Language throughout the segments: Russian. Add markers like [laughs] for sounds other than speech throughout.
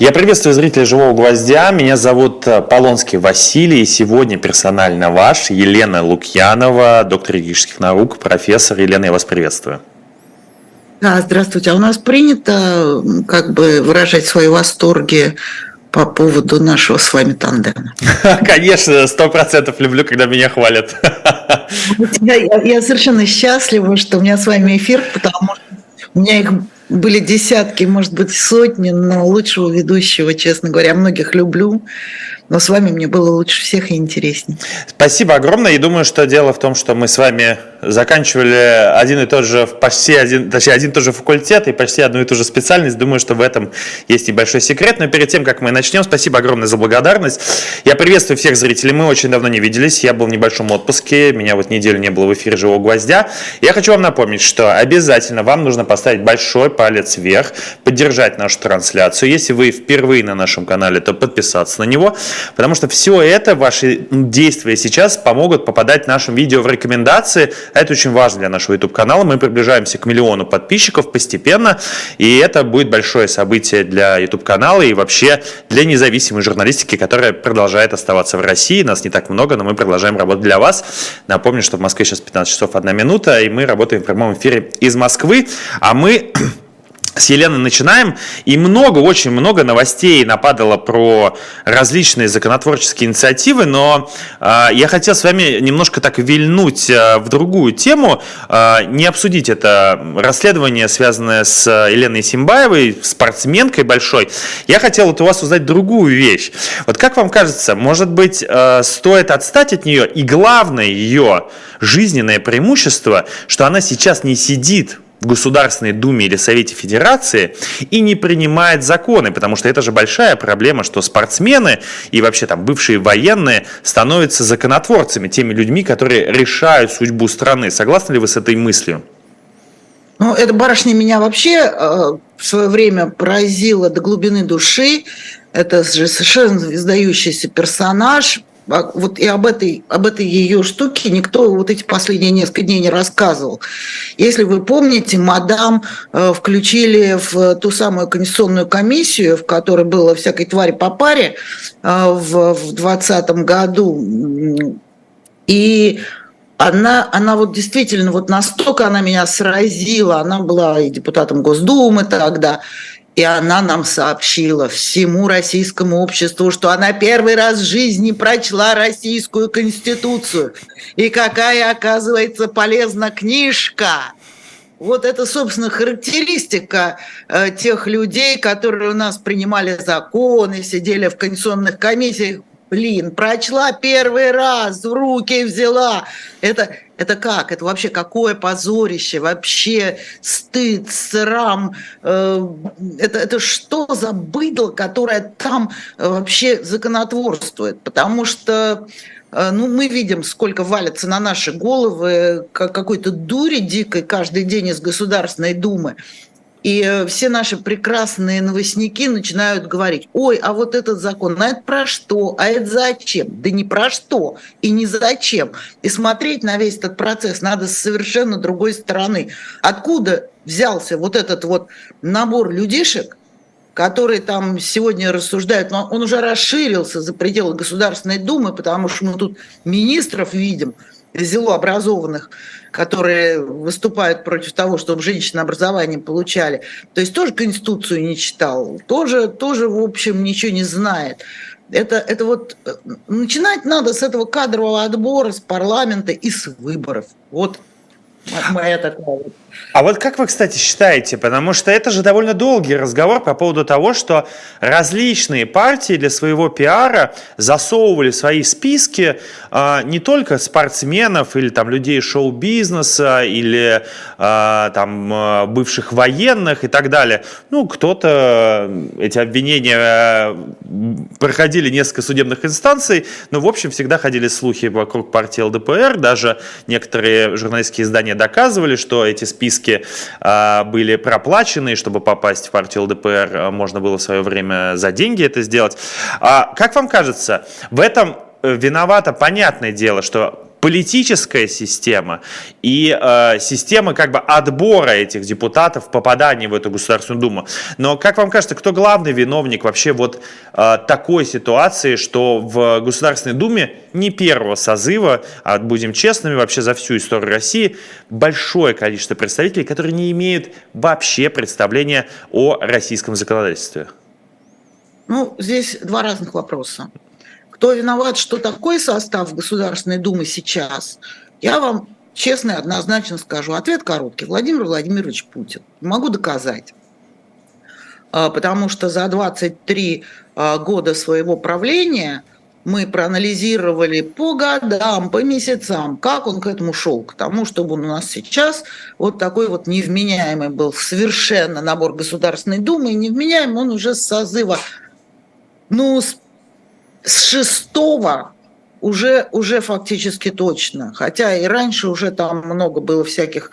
Я приветствую зрителей «Живого гвоздя». Меня зовут э, Полонский Василий. И сегодня персонально ваш Елена Лукьянова, доктор юридических наук, профессор. Елена, я вас приветствую. Да, здравствуйте. А у нас принято как бы выражать свои восторги по поводу нашего с вами тандема. [laughs] Конечно, сто процентов люблю, когда меня хвалят. [laughs] Я, я совершенно счастлива, что у меня с вами эфир, потому что у меня их были десятки, может быть, сотни, но лучшего ведущего, честно говоря, многих люблю. Но с вами мне было лучше всех и интереснее. Спасибо огромное. И думаю, что дело в том, что мы с вами заканчивали один и тот же, почти один, точнее, один и тот же факультет и почти одну и ту же специальность. Думаю, что в этом есть небольшой секрет. Но перед тем, как мы начнем, спасибо огромное за благодарность. Я приветствую всех зрителей. Мы очень давно не виделись. Я был в небольшом отпуске. Меня вот неделю не было в эфире «Живого гвоздя». Я хочу вам напомнить, что обязательно вам нужно поставить большой палец вверх, поддержать нашу трансляцию. Если вы впервые на нашем канале, то подписаться на него. Потому что все это, ваши действия сейчас помогут попадать нашим видео в рекомендации. Это очень важно для нашего YouTube-канала. Мы приближаемся к миллиону подписчиков постепенно. И это будет большое событие для YouTube-канала и вообще для независимой журналистики, которая продолжает оставаться в России. Нас не так много, но мы продолжаем работать для вас. Напомню, что в Москве сейчас 15 часов 1 минута, и мы работаем в прямом эфире из Москвы. А мы с Еленой начинаем, и много, очень много новостей нападало про различные законотворческие инициативы, но э, я хотел с вами немножко так вильнуть э, в другую тему, э, не обсудить это расследование, связанное с Еленой Симбаевой, спортсменкой большой. Я хотел вот у вас узнать другую вещь. Вот как вам кажется, может быть, э, стоит отстать от нее, и главное ее жизненное преимущество, что она сейчас не сидит в Государственной Думе или Совете Федерации и не принимает законы, потому что это же большая проблема, что спортсмены и вообще там бывшие военные становятся законотворцами, теми людьми, которые решают судьбу страны. Согласны ли вы с этой мыслью? Ну, эта барышня меня вообще э, в свое время поразила до глубины души. Это же совершенно издающийся персонаж, вот и об этой, об этой ее штуке никто вот эти последние несколько дней не рассказывал. Если вы помните, мадам э, включили в ту самую конституционную комиссию, в которой было всякой твари по паре э, в 2020 году. И она, она вот действительно, вот настолько она меня сразила, она была и депутатом Госдумы тогда, и она нам сообщила всему российскому обществу, что она первый раз в жизни прочла российскую конституцию. И какая, оказывается, полезна книжка. Вот это, собственно, характеристика э, тех людей, которые у нас принимали законы, сидели в конституционных комиссиях. Блин, прочла первый раз, в руки взяла. Это, это как? Это вообще какое позорище? Вообще стыд, срам. Э, это, это что за быдло, которое там э, вообще законотворствует? Потому что э, ну, мы видим, сколько валится на наши головы какой-то дури дикой каждый день из Государственной Думы. И э, все наши прекрасные новостники начинают говорить, ой, а вот этот закон, а это про что, а это зачем? Да не про что и не зачем. И смотреть на весь этот процесс надо с совершенно другой стороны. Откуда взялся вот этот вот набор людишек, которые там сегодня рассуждают, но он уже расширился за пределы Государственной Думы, потому что мы тут министров видим, зело образованных, которые выступают против того, чтобы женщины образование получали. То есть тоже Конституцию не читал, тоже, тоже в общем, ничего не знает. Это, это вот э, начинать надо с этого кадрового отбора, с парламента и с выборов. Вот моя такая вот а вот как вы, кстати, считаете, потому что это же довольно долгий разговор по поводу того, что различные партии для своего пиара засовывали свои списки э, не только спортсменов или там людей шоу-бизнеса или э, там э, бывших военных и так далее. Ну, кто-то эти обвинения проходили несколько судебных инстанций, но в общем всегда ходили слухи вокруг партии ЛДПР, даже некоторые журналистские издания доказывали, что эти списки списке а, были проплачены, чтобы попасть в партию ЛДПР, а, можно было в свое время за деньги это сделать. А как вам кажется, в этом э, виновато понятное дело, что политическая система и э, система как бы отбора этих депутатов, попадания в эту Государственную Думу. Но как вам кажется, кто главный виновник вообще вот э, такой ситуации, что в Государственной Думе не первого созыва, а будем честными, вообще за всю историю России большое количество представителей, которые не имеют вообще представления о российском законодательстве? Ну, здесь два разных вопроса. Кто виноват, что такой состав Государственной Думы сейчас, я вам честно и однозначно скажу. Ответ короткий. Владимир Владимирович Путин. Могу доказать. А, потому что за 23 а, года своего правления мы проанализировали по годам, по месяцам, как он к этому шел, к тому, чтобы он у нас сейчас вот такой вот невменяемый был совершенно набор Государственной Думы, и невменяемый он уже с созыва, ну, с с шестого уже, уже фактически точно, хотя и раньше уже там много было всяких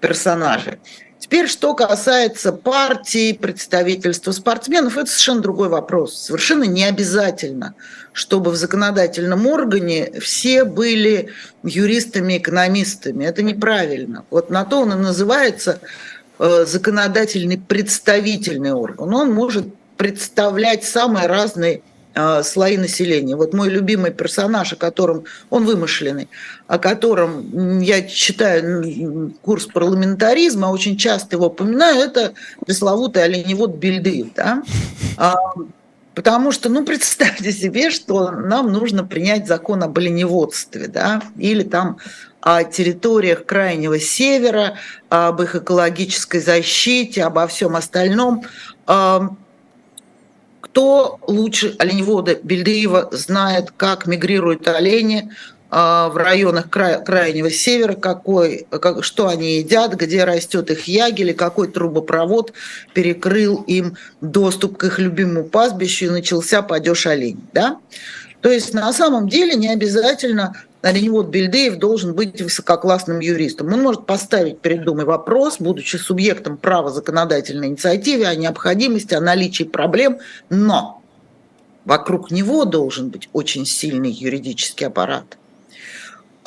персонажей. Теперь, что касается партии, представительства спортсменов, это совершенно другой вопрос. Совершенно не обязательно, чтобы в законодательном органе все были юристами, экономистами. Это неправильно. Вот на то он и называется э, законодательный представительный орган. Он может представлять самые разные а, слои населения. Вот мой любимый персонаж, о котором он вымышленный, о котором я читаю курс парламентаризма, очень часто его упоминаю, это пресловутый оленевод Бельдыев. Да? [laughs] А, потому что, ну, представьте себе, что нам нужно принять закон об оленеводстве, да, или там о территориях Крайнего Севера, об их экологической защите, обо всем остальном. Кто лучше оленевода Бельдыева знает, как мигрируют олени а, в районах край, крайнего севера, какой, как, что они едят, где растет их ягель, какой трубопровод перекрыл им доступ к их любимому пастбищу и начался падеж оленей. Да? То есть на самом деле не обязательно Оленевод Бельдеев должен быть высококлассным юристом. Он может поставить перед Думой вопрос, будучи субъектом права законодательной инициативы, о необходимости, о наличии проблем, но вокруг него должен быть очень сильный юридический аппарат –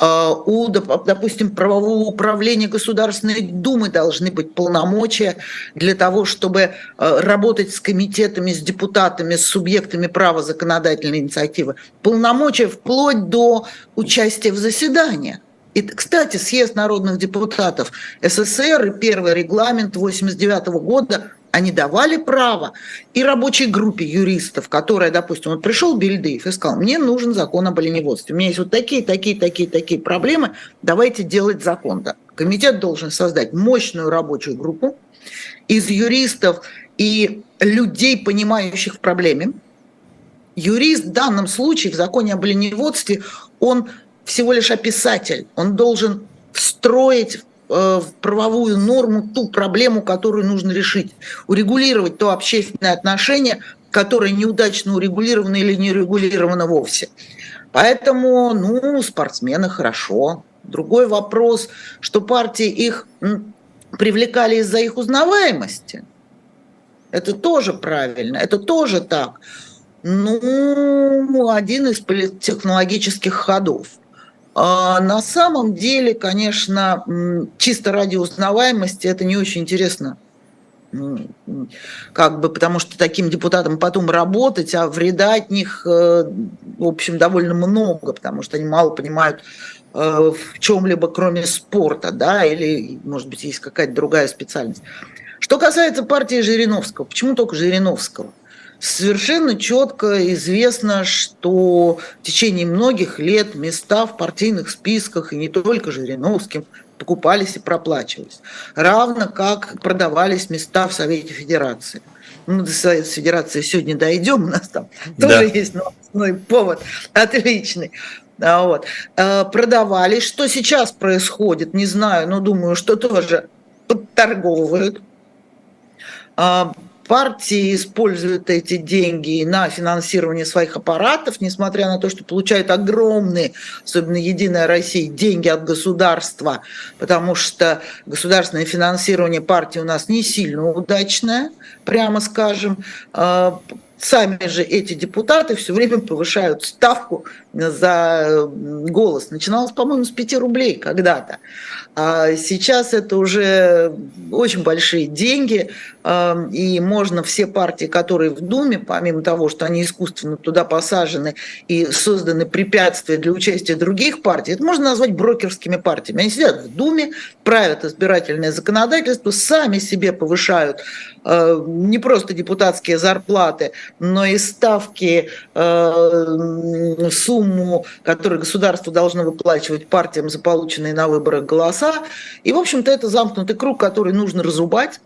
у, допустим, правового управления Государственной Думы должны быть полномочия для того, чтобы а, работать с комитетами, с депутатами, с субъектами права законодательной инициативы. Полномочия вплоть до участия в заседаниях. И, кстати, съезд народных депутатов СССР и первый регламент 1989 года они давали право и рабочей группе юристов, которая, допустим, вот пришел Бельдыев и сказал, мне нужен закон об оленеводстве, у меня есть вот такие, такие, такие, такие проблемы, давайте делать закон. Да. Комитет должен создать мощную рабочую группу из юристов и людей, понимающих в проблеме. Юрист в данном случае в законе об оленеводстве, он всего лишь описатель, он должен встроить в правовую норму ту проблему, которую нужно решить, урегулировать то общественное отношение, которое неудачно урегулировано или не урегулировано вовсе. Поэтому, ну, спортсмены хорошо. Другой вопрос, что партии их привлекали из-за их узнаваемости. Это тоже правильно, это тоже так. Ну, один из технологических ходов. А на самом деле, конечно, чисто ради узнаваемости это не очень интересно. Как бы, потому что таким депутатам потом работать, а вреда от них, э, в общем, довольно много, потому что они мало понимают э, в чем-либо, кроме спорта, да, или, может быть, есть какая-то другая специальность. Что касается партии Жириновского, почему только Жириновского? Совершенно четко известно, что в течение многих лет места в партийных списках, и не только Жириновским, покупались и проплачивались. Равно как продавались места в Совете Федерации. Ну, до Совета Федерации сегодня дойдем, у нас там да. тоже есть новостной повод отличный. А вот. А, продавались. Что сейчас происходит, не знаю, но думаю, что тоже подторговывают а, партии используют эти деньги на финансирование своих аппаратов, несмотря на то, что получают огромные, особенно Единая Россия, деньги от государства, потому что государственное финансирование партии у нас не сильно удачное, прямо скажем. А, сами же эти депутаты все время повышают ставку за голос. Начиналось, по-моему, с 5 рублей когда-то. А сейчас это уже очень большие деньги, и можно все партии, которые в Думе, помимо того, что они искусственно туда посажены и созданы препятствия для участия других партий, это можно назвать брокерскими партиями. Они сидят в Думе, правят избирательное законодательство, сами себе повышают а, не просто депутатские зарплаты, но и ставки, сумму, которую государство должно выплачивать партиям за полученные на выборах голоса. И, в общем-то, это замкнутый круг, который нужно разрубать,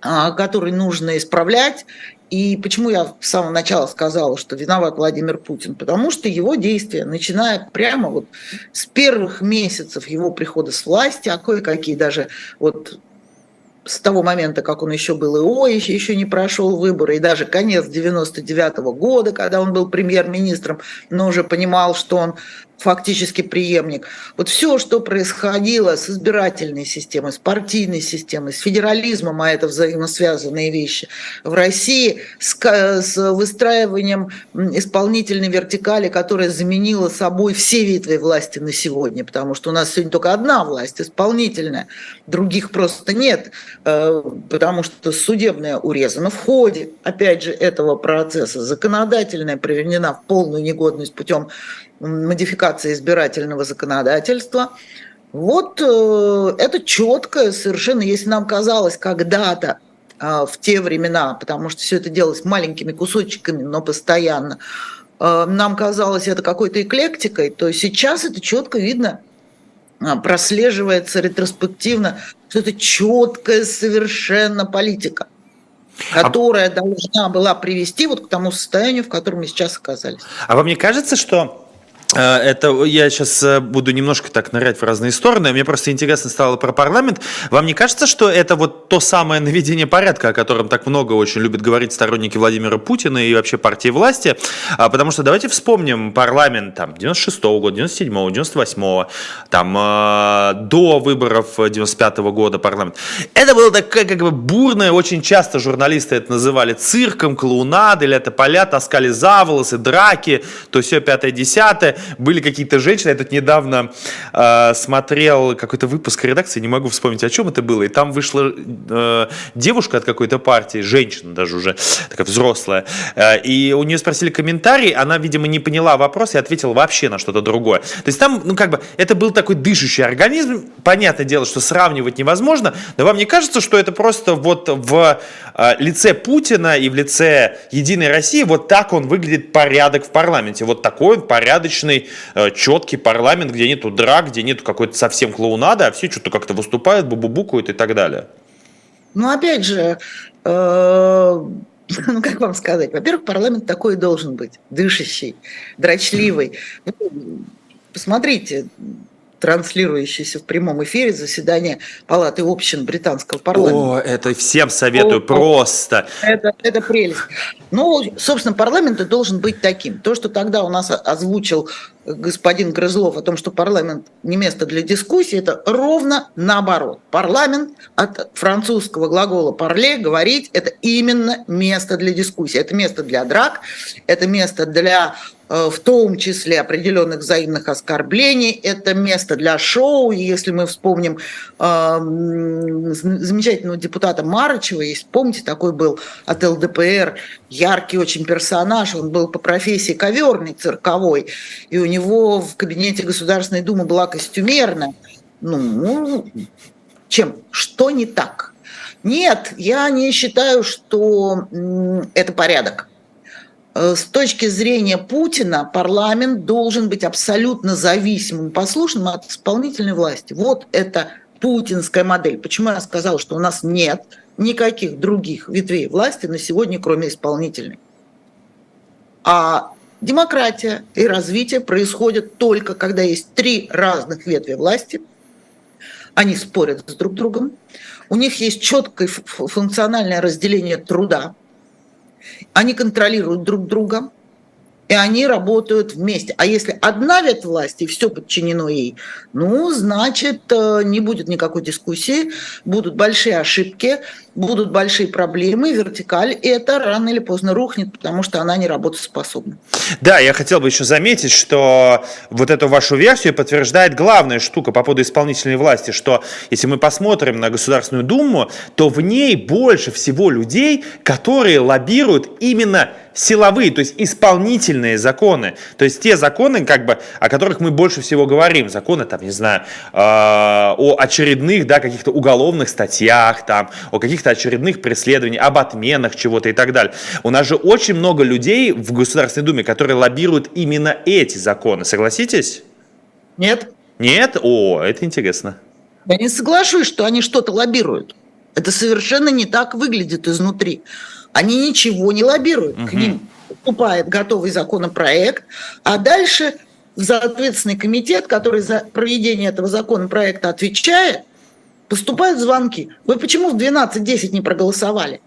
а, который нужно исправлять. И почему я с самого начала сказала, что виноват Владимир Путин? Потому что его действия, начиная прямо вот с первых месяцев его прихода с власти, а кое-какие даже вот с того момента, как он еще был ИО, еще, еще не прошел выборы, и даже конец 99 -го года, когда он был премьер-министром, но уже понимал, что он фактически преемник. Вот все, что происходило с избирательной системой, с партийной системой, с федерализмом, а это взаимосвязанные вещи, в России с, с выстраиванием исполнительной вертикали, которая заменила собой все ветви власти на сегодня, потому что у нас сегодня только одна власть, исполнительная, других просто нет, потому что судебная урезана в ходе, опять же, этого процесса, законодательная приведена в полную негодность путем модификации избирательного законодательства. Вот э, это четко совершенно, если нам казалось когда-то э, в те времена, потому что все это делалось маленькими кусочками, но постоянно, э, нам казалось это какой-то эклектикой, то сейчас это четко видно, прослеживается ретроспективно, что это четкая совершенно политика которая а... должна была привести вот к тому состоянию, в котором мы сейчас оказались. А вам не кажется, что это я сейчас э, буду немножко так нырять в разные стороны. Мне просто интересно стало про парламент. Вам не кажется, что это вот то самое наведение порядка, о котором так много очень любят говорить сторонники Владимира Путина и вообще партии власти? А, потому что давайте вспомним парламент там 96-го года, 97-го, 98-го, там э, до выборов 95-го года парламент. Это было такое как бы бурное, очень часто журналисты это называли цирком, клоунадой, это поля таскали за волосы, драки, то все пятое-десятое были какие-то женщины. Я тут недавно э, смотрел какой-то выпуск редакции, не могу вспомнить, о чем это было. И там вышла э, девушка от какой-то партии, женщина даже уже, такая взрослая. Э, и у нее спросили комментарий, она, видимо, не поняла вопрос и ответила вообще на что-то другое. То есть там, ну как бы, это был такой дышащий организм. Понятное дело, что сравнивать невозможно, но вам не кажется, что это просто вот в э, лице Путина и в лице Единой России вот так он выглядит порядок в парламенте. Вот такой он порядочный обычный э, четкий парламент, где нету драк, где нету какой-то совсем клоунады, а все что-то как-то выступают, бубубукают и так далее. Ну, опять же, э, [laughs] ну, как вам сказать, во-первых, парламент такой и должен быть, дышащий, дрочливый. Ну, посмотрите, транслирующийся в прямом эфире заседание Палаты общин британского парламента. О, это всем советую, О, просто. Это, это прелесть. Ну, собственно, парламент и должен быть таким. То, что тогда у нас озвучил господин Грызлов о том, что парламент не место для дискуссии, это ровно наоборот. Парламент от французского глагола «парле» говорить – это именно место для дискуссии. Это место для драк, это место для в том числе определенных взаимных оскорблений. Это место для шоу. И если мы вспомним э, замечательного депутата Марычева, есть, помните, такой был от ЛДПР, яркий очень персонаж, он был по профессии коверный цирковой, и у него в кабинете Государственной Думы была костюмерная. Ну, чем? Что не так? Нет, я не считаю, что это порядок. Э, с точки зрения Путина парламент должен быть абсолютно зависимым, послушным от исполнительной власти. Вот это путинская модель. Почему я сказала, что у нас нет никаких других ветвей власти на сегодня, кроме исполнительной? А демократия и развитие происходят только, когда есть три разных ветви власти. Они спорят с друг другом. У них есть четкое функциональное разделение труда – они контролируют друг друга, и они работают вместе. А если одна ветвь власти, все подчинено ей, ну, значит, э, не будет никакой дискуссии, будут большие ошибки, будут большие проблемы, вертикаль это рано или поздно рухнет, потому что она не работоспособна. Да, я хотел бы еще заметить, что вот эту вашу версию подтверждает главная штука по поводу исполнительной власти, что если мы посмотрим на Государственную Думу, то в ней больше всего людей, которые лоббируют именно силовые, то есть исполнительные законы. То есть те законы, как бы, о которых мы больше всего говорим. Законы, там, не знаю, э, о очередных, да, каких-то уголовных статьях, там, о каких-то очередных преследованиях, об отменах чего-то и так далее. У нас же очень много людей в Государственной Думе, которые лоббируют именно эти законы. Согласитесь? Нет. Нет? О, это интересно. Я не соглашусь, что они что-то лоббируют. Это совершенно не так выглядит изнутри. Они ничего не лоббируют. Угу. К ним поступает готовый законопроект, а дальше в соответственный комитет, который за проведение этого законопроекта отвечает, поступают звонки. Вы почему в 12.10 не проголосовали?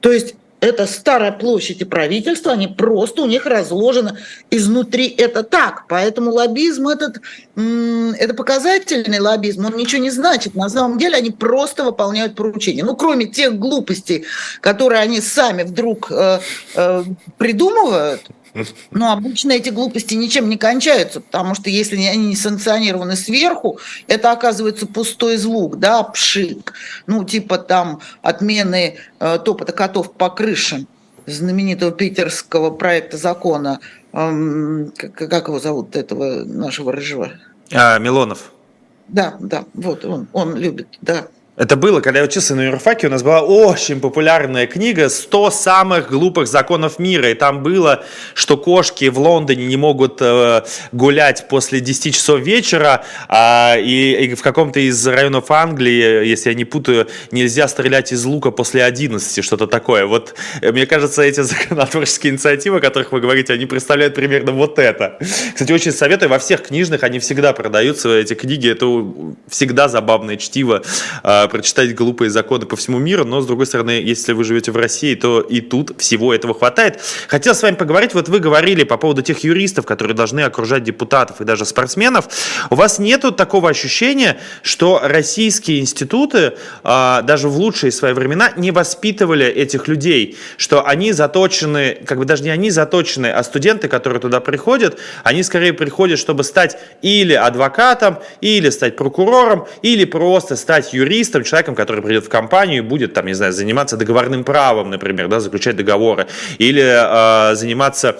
То есть это старая площадь и правительство, они просто у них разложено изнутри это так. Поэтому лоббизм этот, это показательный лоббизм, он ничего не значит. На самом деле они просто выполняют поручения. Ну, кроме тех глупостей, которые они сами вдруг э, э, придумывают, но обычно эти глупости ничем не кончаются, потому что если они не санкционированы сверху, это оказывается пустой звук, да, пшик. Ну, типа там отмены э, топота котов по крышам знаменитого питерского проекта закона. Как, как его зовут, этого нашего рыжего? А, Милонов. Да, да, вот он, он любит, да. Это было, когда я учился на юрфаке, у нас была очень популярная книга «100 самых глупых законов мира». И там было, что кошки в Лондоне не могут э, гулять после 10 часов вечера, а, и, и в каком-то из районов Англии, если я не путаю, нельзя стрелять из лука после 11, что-то такое. Вот э, мне кажется, эти [laughs] законотворческие инициативы, о которых вы говорите, они представляют примерно вот это. Кстати, очень советую, во всех книжных они всегда продаются, эти книги, это всегда забавное чтиво э, прочитать глупые законы по всему миру, но, с другой стороны, если вы живете в России, то и тут всего этого хватает. Хотел с вами поговорить, вот вы говорили по поводу тех юристов, которые должны окружать депутатов и даже спортсменов. У вас нету такого ощущения, что российские институты, а, даже в лучшие свои времена, не воспитывали этих людей, что они заточены, как бы даже не они заточены, а студенты, которые туда приходят, они скорее приходят, чтобы стать или адвокатом, или стать прокурором, или просто стать юристом, юристом, человеком, который придет в компанию и будет, там, не знаю, заниматься договорным правом, например, да, заключать договоры, или э, заниматься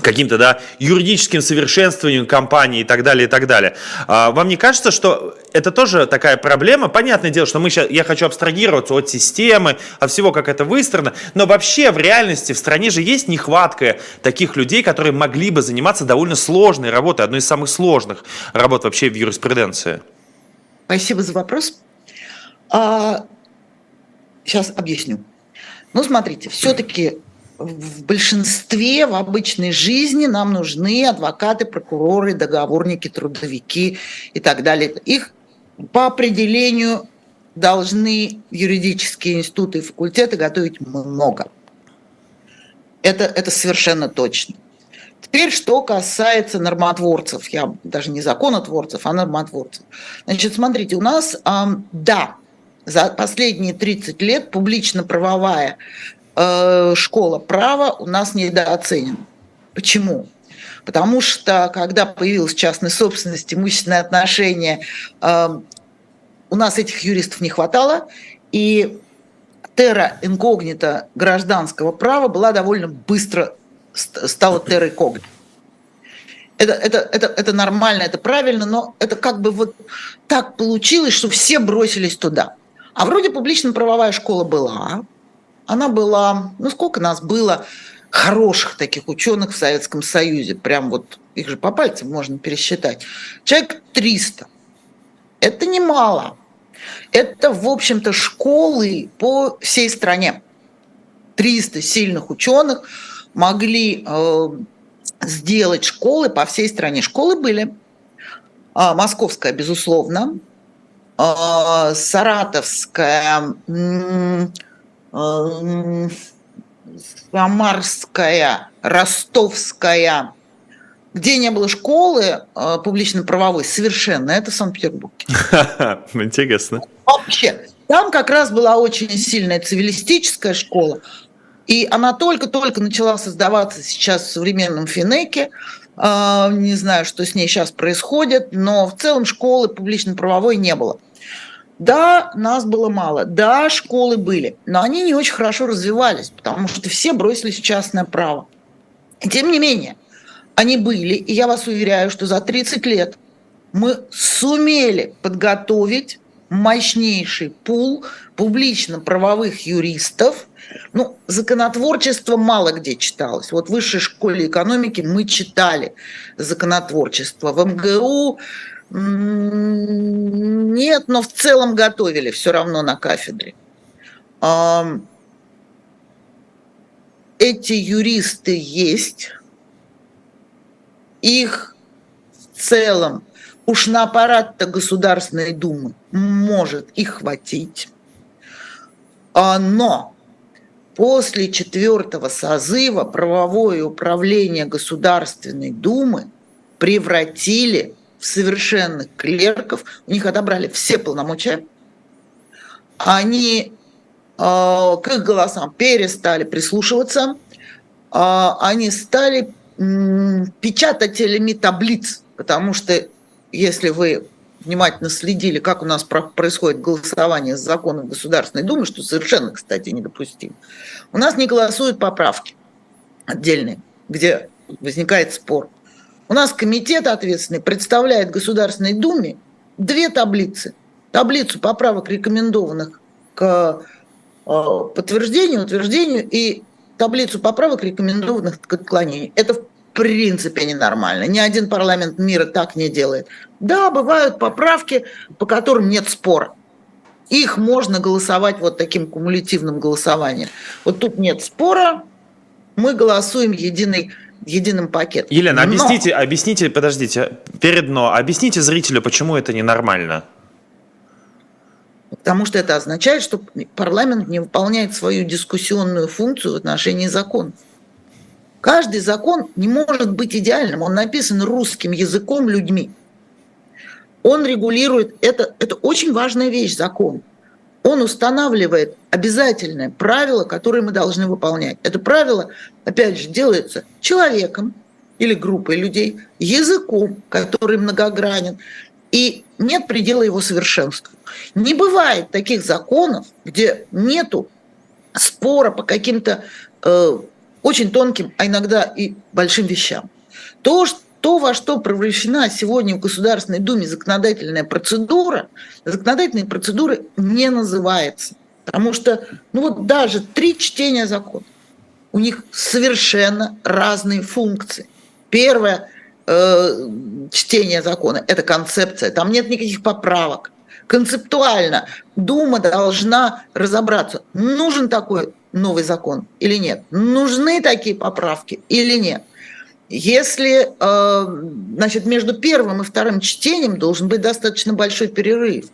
каким-то да, юридическим совершенствованием компании и так далее, и так далее. А, вам не кажется, что это тоже такая проблема? Понятное дело, что мы сейчас, я хочу абстрагироваться от системы, от всего, как это выстроено, но вообще в реальности в стране же есть нехватка таких людей, которые могли бы заниматься довольно сложной работой, одной из самых сложных работ вообще в юриспруденции. Спасибо за вопрос. А, сейчас объясню. Ну, смотрите, все-таки в большинстве, в обычной жизни нам нужны адвокаты, прокуроры, договорники, трудовики и так далее. Их по определению должны юридические институты и факультеты готовить много. Это, это совершенно точно. Теперь, что касается нормотворцев, я даже не законотворцев, а нормотворцев. Значит, смотрите, у нас, да, за последние 30 лет публично-правовая э, школа права у нас недооценена. Почему? Потому что, когда появилась частная собственность, имущественные отношения, э, у нас этих юристов не хватало, и терра инкогнита гражданского права была довольно быстро стала терра инкогнита. Это, это, это, это нормально, это правильно, но это как бы вот так получилось, что все бросились туда. А вроде публично-правовая школа была. Она была, ну сколько нас было хороших таких ученых в Советском Союзе, прям вот их же по пальцам можно пересчитать. Человек 300. Это немало. Это, в общем-то, школы по всей стране. 300 сильных ученых могли э, сделать школы по всей стране. Школы были. А, московская, безусловно, а, саратовская, Самарская, Ростовская, где не было школы а, публично-правовой, совершенно, это Санкт-Петербург. [laughs] Интересно. Вообще. Там как раз была очень сильная цивилистическая школа, и она только-только начала создаваться сейчас в современном Финеке. А, не знаю, что с ней сейчас происходит, но в целом школы публично-правовой не было. Да, нас было мало, да, школы были, но они не очень хорошо развивались, потому что все бросились в частное право. И тем не менее, они были, и я вас уверяю, что за 30 лет мы сумели подготовить мощнейший пул публично-правовых юристов. Ну, законотворчество мало где читалось. Вот в высшей школе экономики мы читали законотворчество. В МГУ нет, но в целом готовили все равно на кафедре. Эти юристы есть, их в целом уж на аппарат-то Государственной Думы может и хватить. А, но после четвертого созыва правовое управление Государственной Думы превратили совершенных клерков, у них отобрали все полномочия, они э, к их голосам перестали прислушиваться, э, они стали печатателями таблиц, потому что если вы внимательно следили, как у нас происходит голосование с законом Государственной Думы, что совершенно, кстати, недопустимо, у нас не голосуют поправки отдельные, где возникает спор. У нас комитет ответственный представляет Государственной Думе две таблицы. Таблицу поправок, рекомендованных к э, подтверждению, утверждению, и таблицу поправок, рекомендованных к отклонению. Это в принципе ненормально. Ни один парламент мира так не делает. Да, бывают поправки, по которым нет спора. Их можно голосовать вот таким кумулятивным голосованием. Вот тут нет спора, мы голосуем единый единым пакетом. Елена, но... объясните, объясните, подождите, перед но, объясните зрителю, почему это ненормально. Потому что это означает, что парламент не выполняет свою дискуссионную функцию в отношении законов. Каждый закон не может быть идеальным, он написан русским языком людьми. Он регулирует, это, это очень важная вещь, закон он устанавливает обязательное правило, которое мы должны выполнять. Это правило, опять же, делается человеком или группой людей, языком, который многогранен, и нет предела его совершенству. Не бывает таких законов, где нету спора по каким-то э, очень тонким, а иногда и большим вещам. То, что то, во что превращена сегодня в Государственной Думе законодательная процедура, законодательной процедуры не называется. Потому что ну вот даже три чтения закона, у них совершенно разные функции. Первое э, чтение закона – это концепция, там нет никаких поправок. Концептуально Дума должна разобраться, нужен такой новый закон или нет, нужны такие поправки или нет – если э, значит, между первым и вторым чтением должен быть достаточно большой перерыв.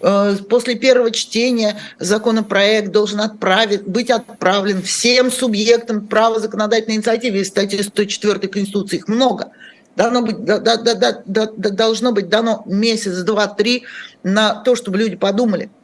Э, после первого чтения законопроект должен отправить, быть отправлен всем субъектам права законодательной инициативы из статьи 104 Конституции. Их много. Должно быть, да, да, да, да, должно быть дано месяц, два, три на то, чтобы люди подумали –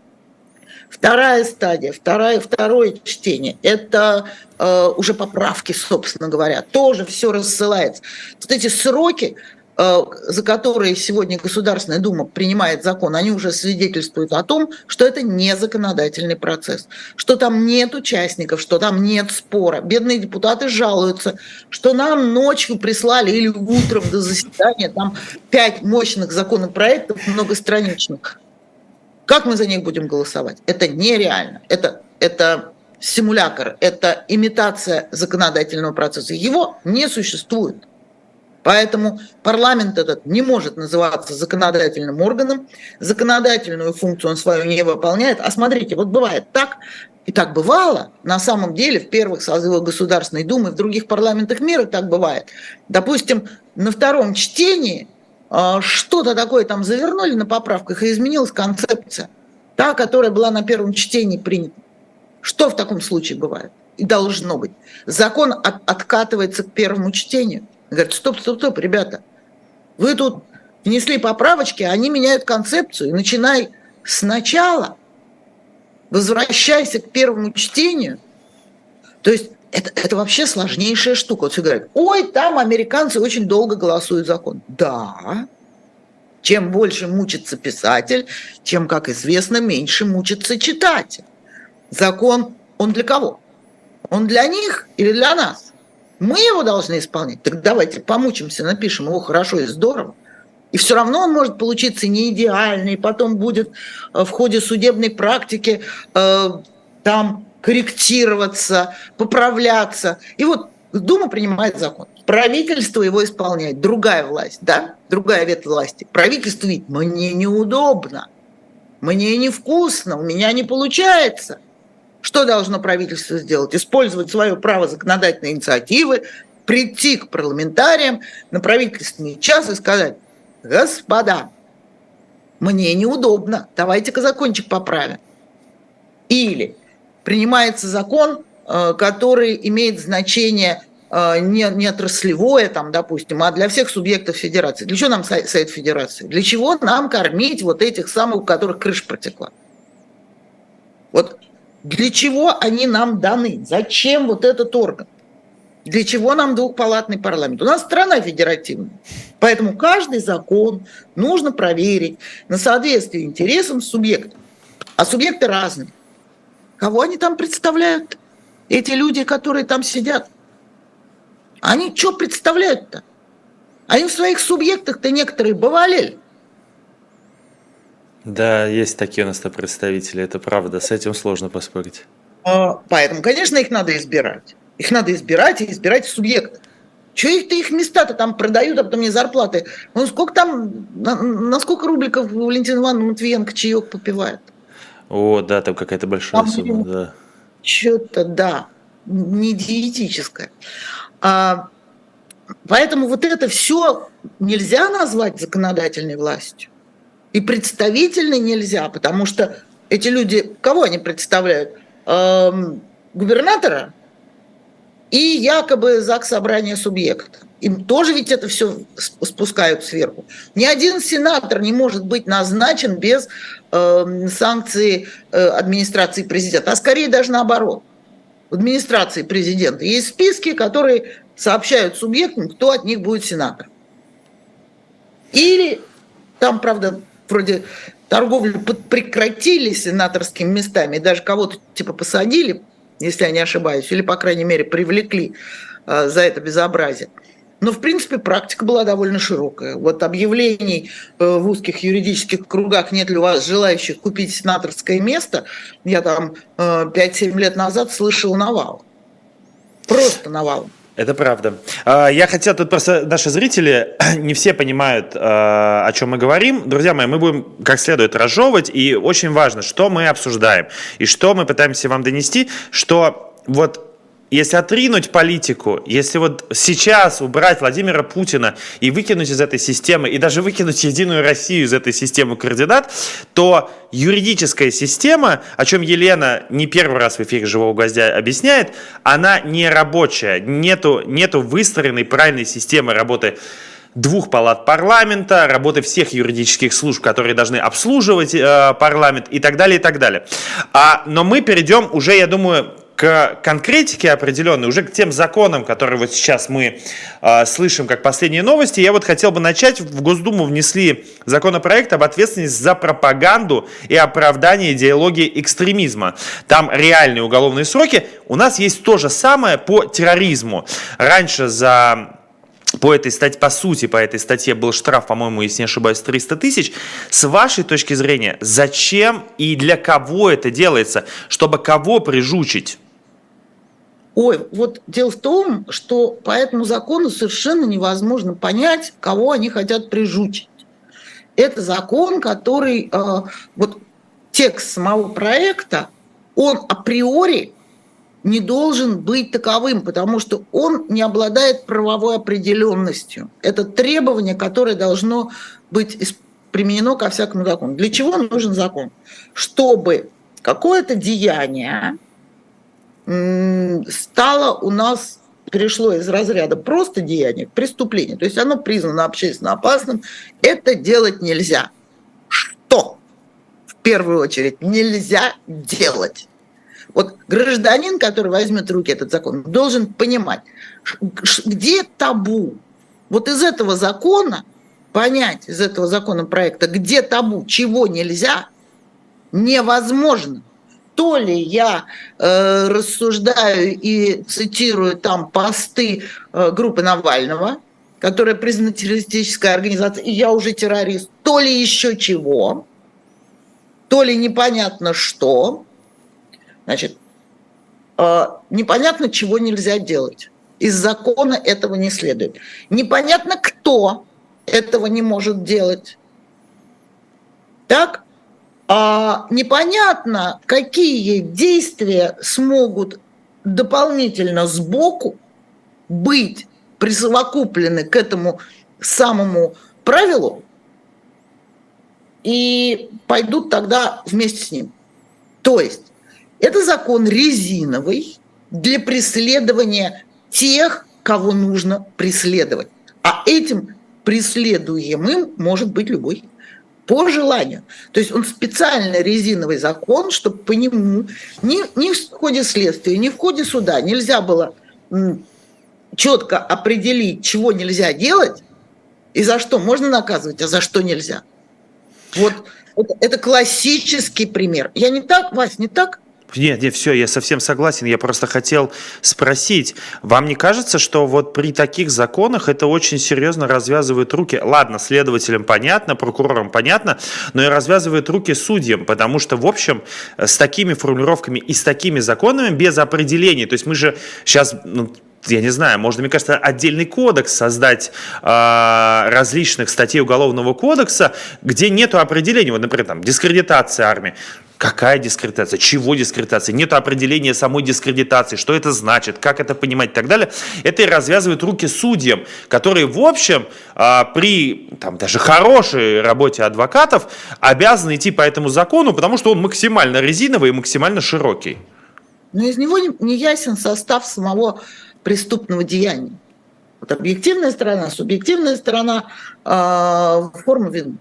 Вторая стадия, второе, второе чтение – это э, уже поправки, собственно говоря. Тоже все рассылается. Вот эти сроки, э, за которые сегодня Государственная Дума принимает закон, они уже свидетельствуют о том, что это не законодательный процесс, что там нет участников, что там нет спора. Бедные депутаты жалуются, что нам ночью прислали или утром до заседания там пять мощных законопроектов многостраничных. Как мы за них будем голосовать? Это нереально. Это, это симулятор, это имитация законодательного процесса. Его не существует. Поэтому парламент этот не может называться законодательным органом, законодательную функцию он свою не выполняет. А смотрите, вот бывает так, и так бывало, на самом деле, в первых созывах Государственной Думы, в других парламентах мира так бывает. Допустим, на втором чтении что-то такое там завернули на поправках, и изменилась концепция, та, которая была на первом чтении принята. Что в таком случае бывает? И должно быть. Закон от, откатывается к первому чтению. Говорит, стоп, стоп, стоп, ребята, вы тут внесли поправочки, они меняют концепцию, и начинай сначала. Возвращайся к первому чтению. То есть это, это вообще сложнейшая штука. Вот все говорят, ой, там американцы очень долго голосуют закон. Да, чем больше мучится писатель, чем, как известно, меньше мучится читатель. Закон, он для кого? Он для них или для нас? Мы его должны исполнять. Так давайте помучимся, напишем его хорошо и здорово. И все равно он может получиться не идеальный, потом будет э, в ходе судебной практики э, там корректироваться, поправляться. И вот Дума принимает закон. Правительство его исполняет. Другая власть, да? Другая ветвь власти. Правительство видит, мне неудобно, мне невкусно, у меня не получается. Что должно правительство сделать? Использовать свое право законодательной инициативы, прийти к парламентариям на правительственный час и сказать, господа, мне неудобно, давайте-ка закончик поправим. Или принимается закон, э, который имеет значение э, не, не отраслевое, там, допустим, а для всех субъектов федерации. Для чего нам Совет Федерации? Для чего нам кормить вот этих самых, у которых крыша протекла? Вот для чего они нам даны? Зачем вот этот орган? Для чего нам двухпалатный парламент? У нас страна федеративная. Поэтому каждый закон нужно проверить на соответствие интересам субъекта. А субъекты разные. Кого они там представляют? Эти люди, которые там сидят. Они что представляют-то? Они в своих субъектах-то некоторые бывали. Да, есть такие у нас-то представители, это правда, с этим сложно поспорить. А, поэтому, конечно, их надо избирать. Их надо избирать и избирать субъекты. Чего их-то их места-то там продают, а потом мне зарплаты? Ну, сколько там, на, на сколько рубликов Валентин Ивановна Матвиенко чаек попивает? О, да, там какая-то большая там, сумма, да. Что-то, да, не диетическое. А, поэтому вот это все нельзя назвать законодательной властью. И представительной нельзя, потому что эти люди, кого они представляют? Эм, губернатора и якобы ЗАГС собрания субъекта. Им тоже ведь это все спускают сверху. Ни один сенатор не может быть назначен без э, санкции э, администрации президента, а скорее даже наоборот. В администрации президента есть списки, которые сообщают субъектам, кто от них будет сенатор. Или там, правда, вроде торговлю прекратили сенаторскими местами, даже кого-то типа посадили, если я не ошибаюсь, или, по крайней мере, привлекли э, за это безобразие. Но, в принципе, практика была довольно широкая. Вот объявлений э, в узких юридических кругах «нет ли у вас желающих купить сенаторское место» я там 5-7 э, лет назад слышал навал. Просто навал. Это правда. А, я хотел, тут просто наши зрители [clears throat] не все понимают, а, о чем мы говорим. Друзья мои, мы будем как следует разжевывать, и очень важно, что мы обсуждаем, и что мы пытаемся вам донести, что вот если отринуть политику, если вот сейчас убрать Владимира Путина и выкинуть из этой системы, и даже выкинуть Единую Россию из этой системы координат, то юридическая система, о чем Елена не первый раз в эфире «Живого гвоздя» объясняет, она не рабочая, нету, нету выстроенной правильной системы работы двух палат парламента, работы всех юридических служб, которые должны обслуживать э, парламент и так далее, и так далее. А, но мы перейдем уже, я думаю, к конкретике определенной, уже к тем законам, которые вот сейчас мы э, слышим как последние новости, я вот хотел бы начать. В Госдуму внесли законопроект об ответственности за пропаганду и оправдание идеологии экстремизма. Там реальные уголовные сроки. У нас есть то же самое по терроризму. Раньше за по этой статье, по сути, по этой статье был штраф, по-моему, если не ошибаюсь, 300 тысяч. С вашей точки зрения, зачем и для кого это делается? Чтобы кого прижучить? Ой, вот дело в том, что по этому закону совершенно невозможно понять, кого они хотят прижучить. Это закон, который, э, вот текст самого проекта, он априори не должен быть таковым, потому что он не обладает правовой определенностью. Это требование, которое должно быть применено ко всякому закону. Для чего нужен закон? Чтобы какое-то деяние, стало у нас перешло из разряда просто деяния к преступлению. То есть оно признано общественно опасным. Это делать нельзя. Что? В первую очередь нельзя делать. Вот гражданин, который возьмет в руки этот закон, должен понимать, где табу. Вот из этого закона понять, из этого законопроекта, где табу, чего нельзя, невозможно. То ли я э, рассуждаю и цитирую там посты э, группы Навального, которая признана террористической организацией, и я уже террорист, то ли еще чего, то ли непонятно что. Значит, э, непонятно, чего нельзя делать. Из закона этого не следует. Непонятно, кто этого не может делать. Так? А непонятно, какие действия смогут дополнительно сбоку быть присовокуплены к этому самому правилу и пойдут тогда вместе с ним. То есть это закон резиновый для преследования тех, кого нужно преследовать. А этим преследуемым может быть любой по желанию. То есть он специально резиновый закон, чтобы по нему ни, ни в ходе следствия, ни в ходе суда нельзя было четко определить, чего нельзя делать и за что можно наказывать, а за что нельзя. Вот это, классический пример. Я не так, Вась, не так? Нет, нет, все, я совсем согласен. Я просто хотел спросить, вам не кажется, что вот при таких законах это очень серьезно развязывает руки? Ладно, следователям понятно, прокурорам понятно, но и развязывает руки судьям, потому что, в общем, с такими формулировками и с такими законами без определений, то есть мы же сейчас ну, я не знаю, можно, мне кажется, отдельный кодекс создать э, различных статей Уголовного кодекса, где нет определения, вот, например, там, дискредитация армии. Какая дискредитация? Чего дискредитация? Нет определения самой дискредитации, что это значит, как это понимать и так далее. Это и развязывает руки судьям, которые, в общем, а, при там, даже хорошей работе адвокатов обязаны идти по этому закону, потому что он максимально резиновый и максимально широкий. Но из него не ясен состав самого преступного деяния. Вот объективная сторона, субъективная сторона э, формы вины.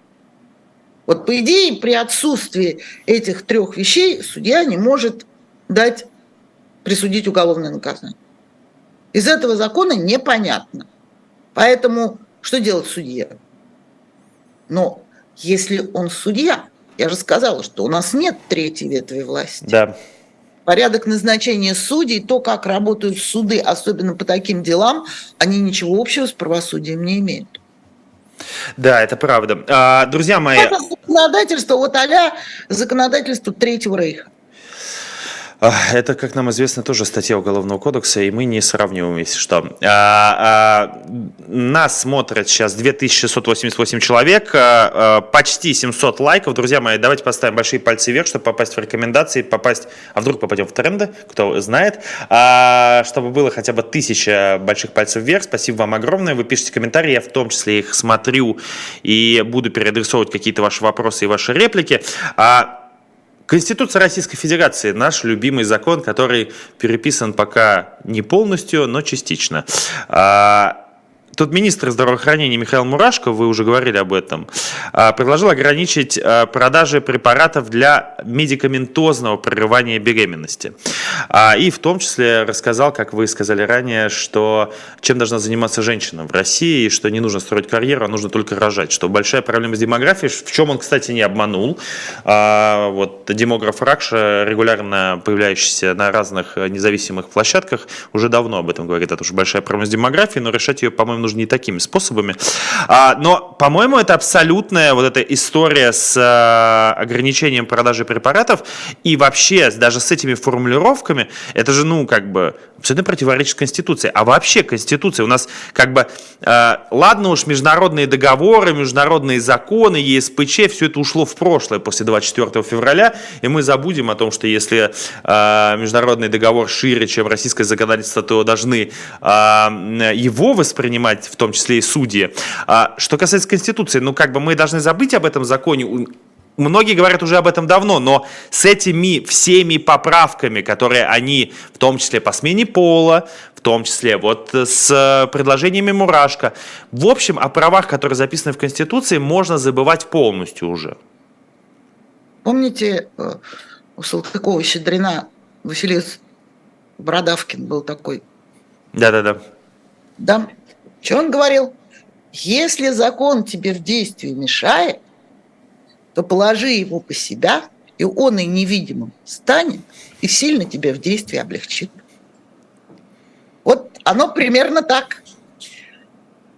Вот по идее при отсутствии этих трех вещей судья не может дать присудить уголовное наказание. Из этого закона непонятно. Поэтому что делать судья? Но если он судья, я же сказала, что у нас нет третьей ветви власти. Да. Порядок назначения судей, то, как работают суды, особенно по таким делам, они ничего общего с правосудием не имеют. Да, это правда. А, друзья мои... Это законодательство, вот а законодательство Третьего Рейха. Это, как нам известно, тоже статья Уголовного кодекса, и мы не сравниваем, если что. А, а, нас смотрят сейчас 2688 человек, а, а, почти 700 лайков. Друзья мои, давайте поставим большие пальцы вверх, чтобы попасть в рекомендации, попасть, а вдруг попадем в тренды, кто знает, а, чтобы было хотя бы тысяча больших пальцев вверх. Спасибо вам огромное. Вы пишете комментарии, я в том числе их смотрю и буду переадресовывать какие-то ваши вопросы и ваши реплики. А, Конституция Российской Федерации – наш любимый закон, который переписан пока не полностью, но частично. Тут министр здравоохранения Михаил Мурашко, вы уже говорили об этом, а, предложил ограничить а, продажи препаратов для медикаментозного прерывания беременности. А, и в том числе рассказал, как вы сказали ранее, что чем должна заниматься женщина в России, и что не нужно строить карьеру, а нужно только рожать. Что большая проблема с демографией, в чем он, кстати, не обманул. Вот демограф Ракша, регулярно появляющийся на разных независимых площадках, уже давно об этом говорит. Это уже большая проблема с демографией, но решать ее, по-моему, нужно не такими способами. А, но, по-моему, это абсолютная вот эта история с а, ограничением продажи препаратов и вообще даже с этими формулировками, это же, ну, как бы абсолютно противоречит Конституции. А вообще Конституция у нас как бы, э, ладно уж, международные договоры, международные законы, ЕСПЧ, все это ушло в прошлое после 24 февраля, и мы забудем о том, что если э, международный договор шире, чем российское законодательство, то должны э, его воспринимать, в том числе и судьи. А что касается Конституции, ну как бы мы должны забыть об этом законе, Многие говорят уже об этом давно, но с этими всеми поправками, которые они, в том числе по смене пола, в том числе вот с предложениями Мурашко, в общем, о правах, которые записаны в Конституции, можно забывать полностью уже. Помните, э, у Салтыкова-Щедрина Василис Бородавкин был такой? Да-да-да. Да. Что он говорил? Если закон тебе в действии мешает, то положи его по себя, и он и невидимым станет, и сильно тебя в действии облегчит. Вот оно примерно так.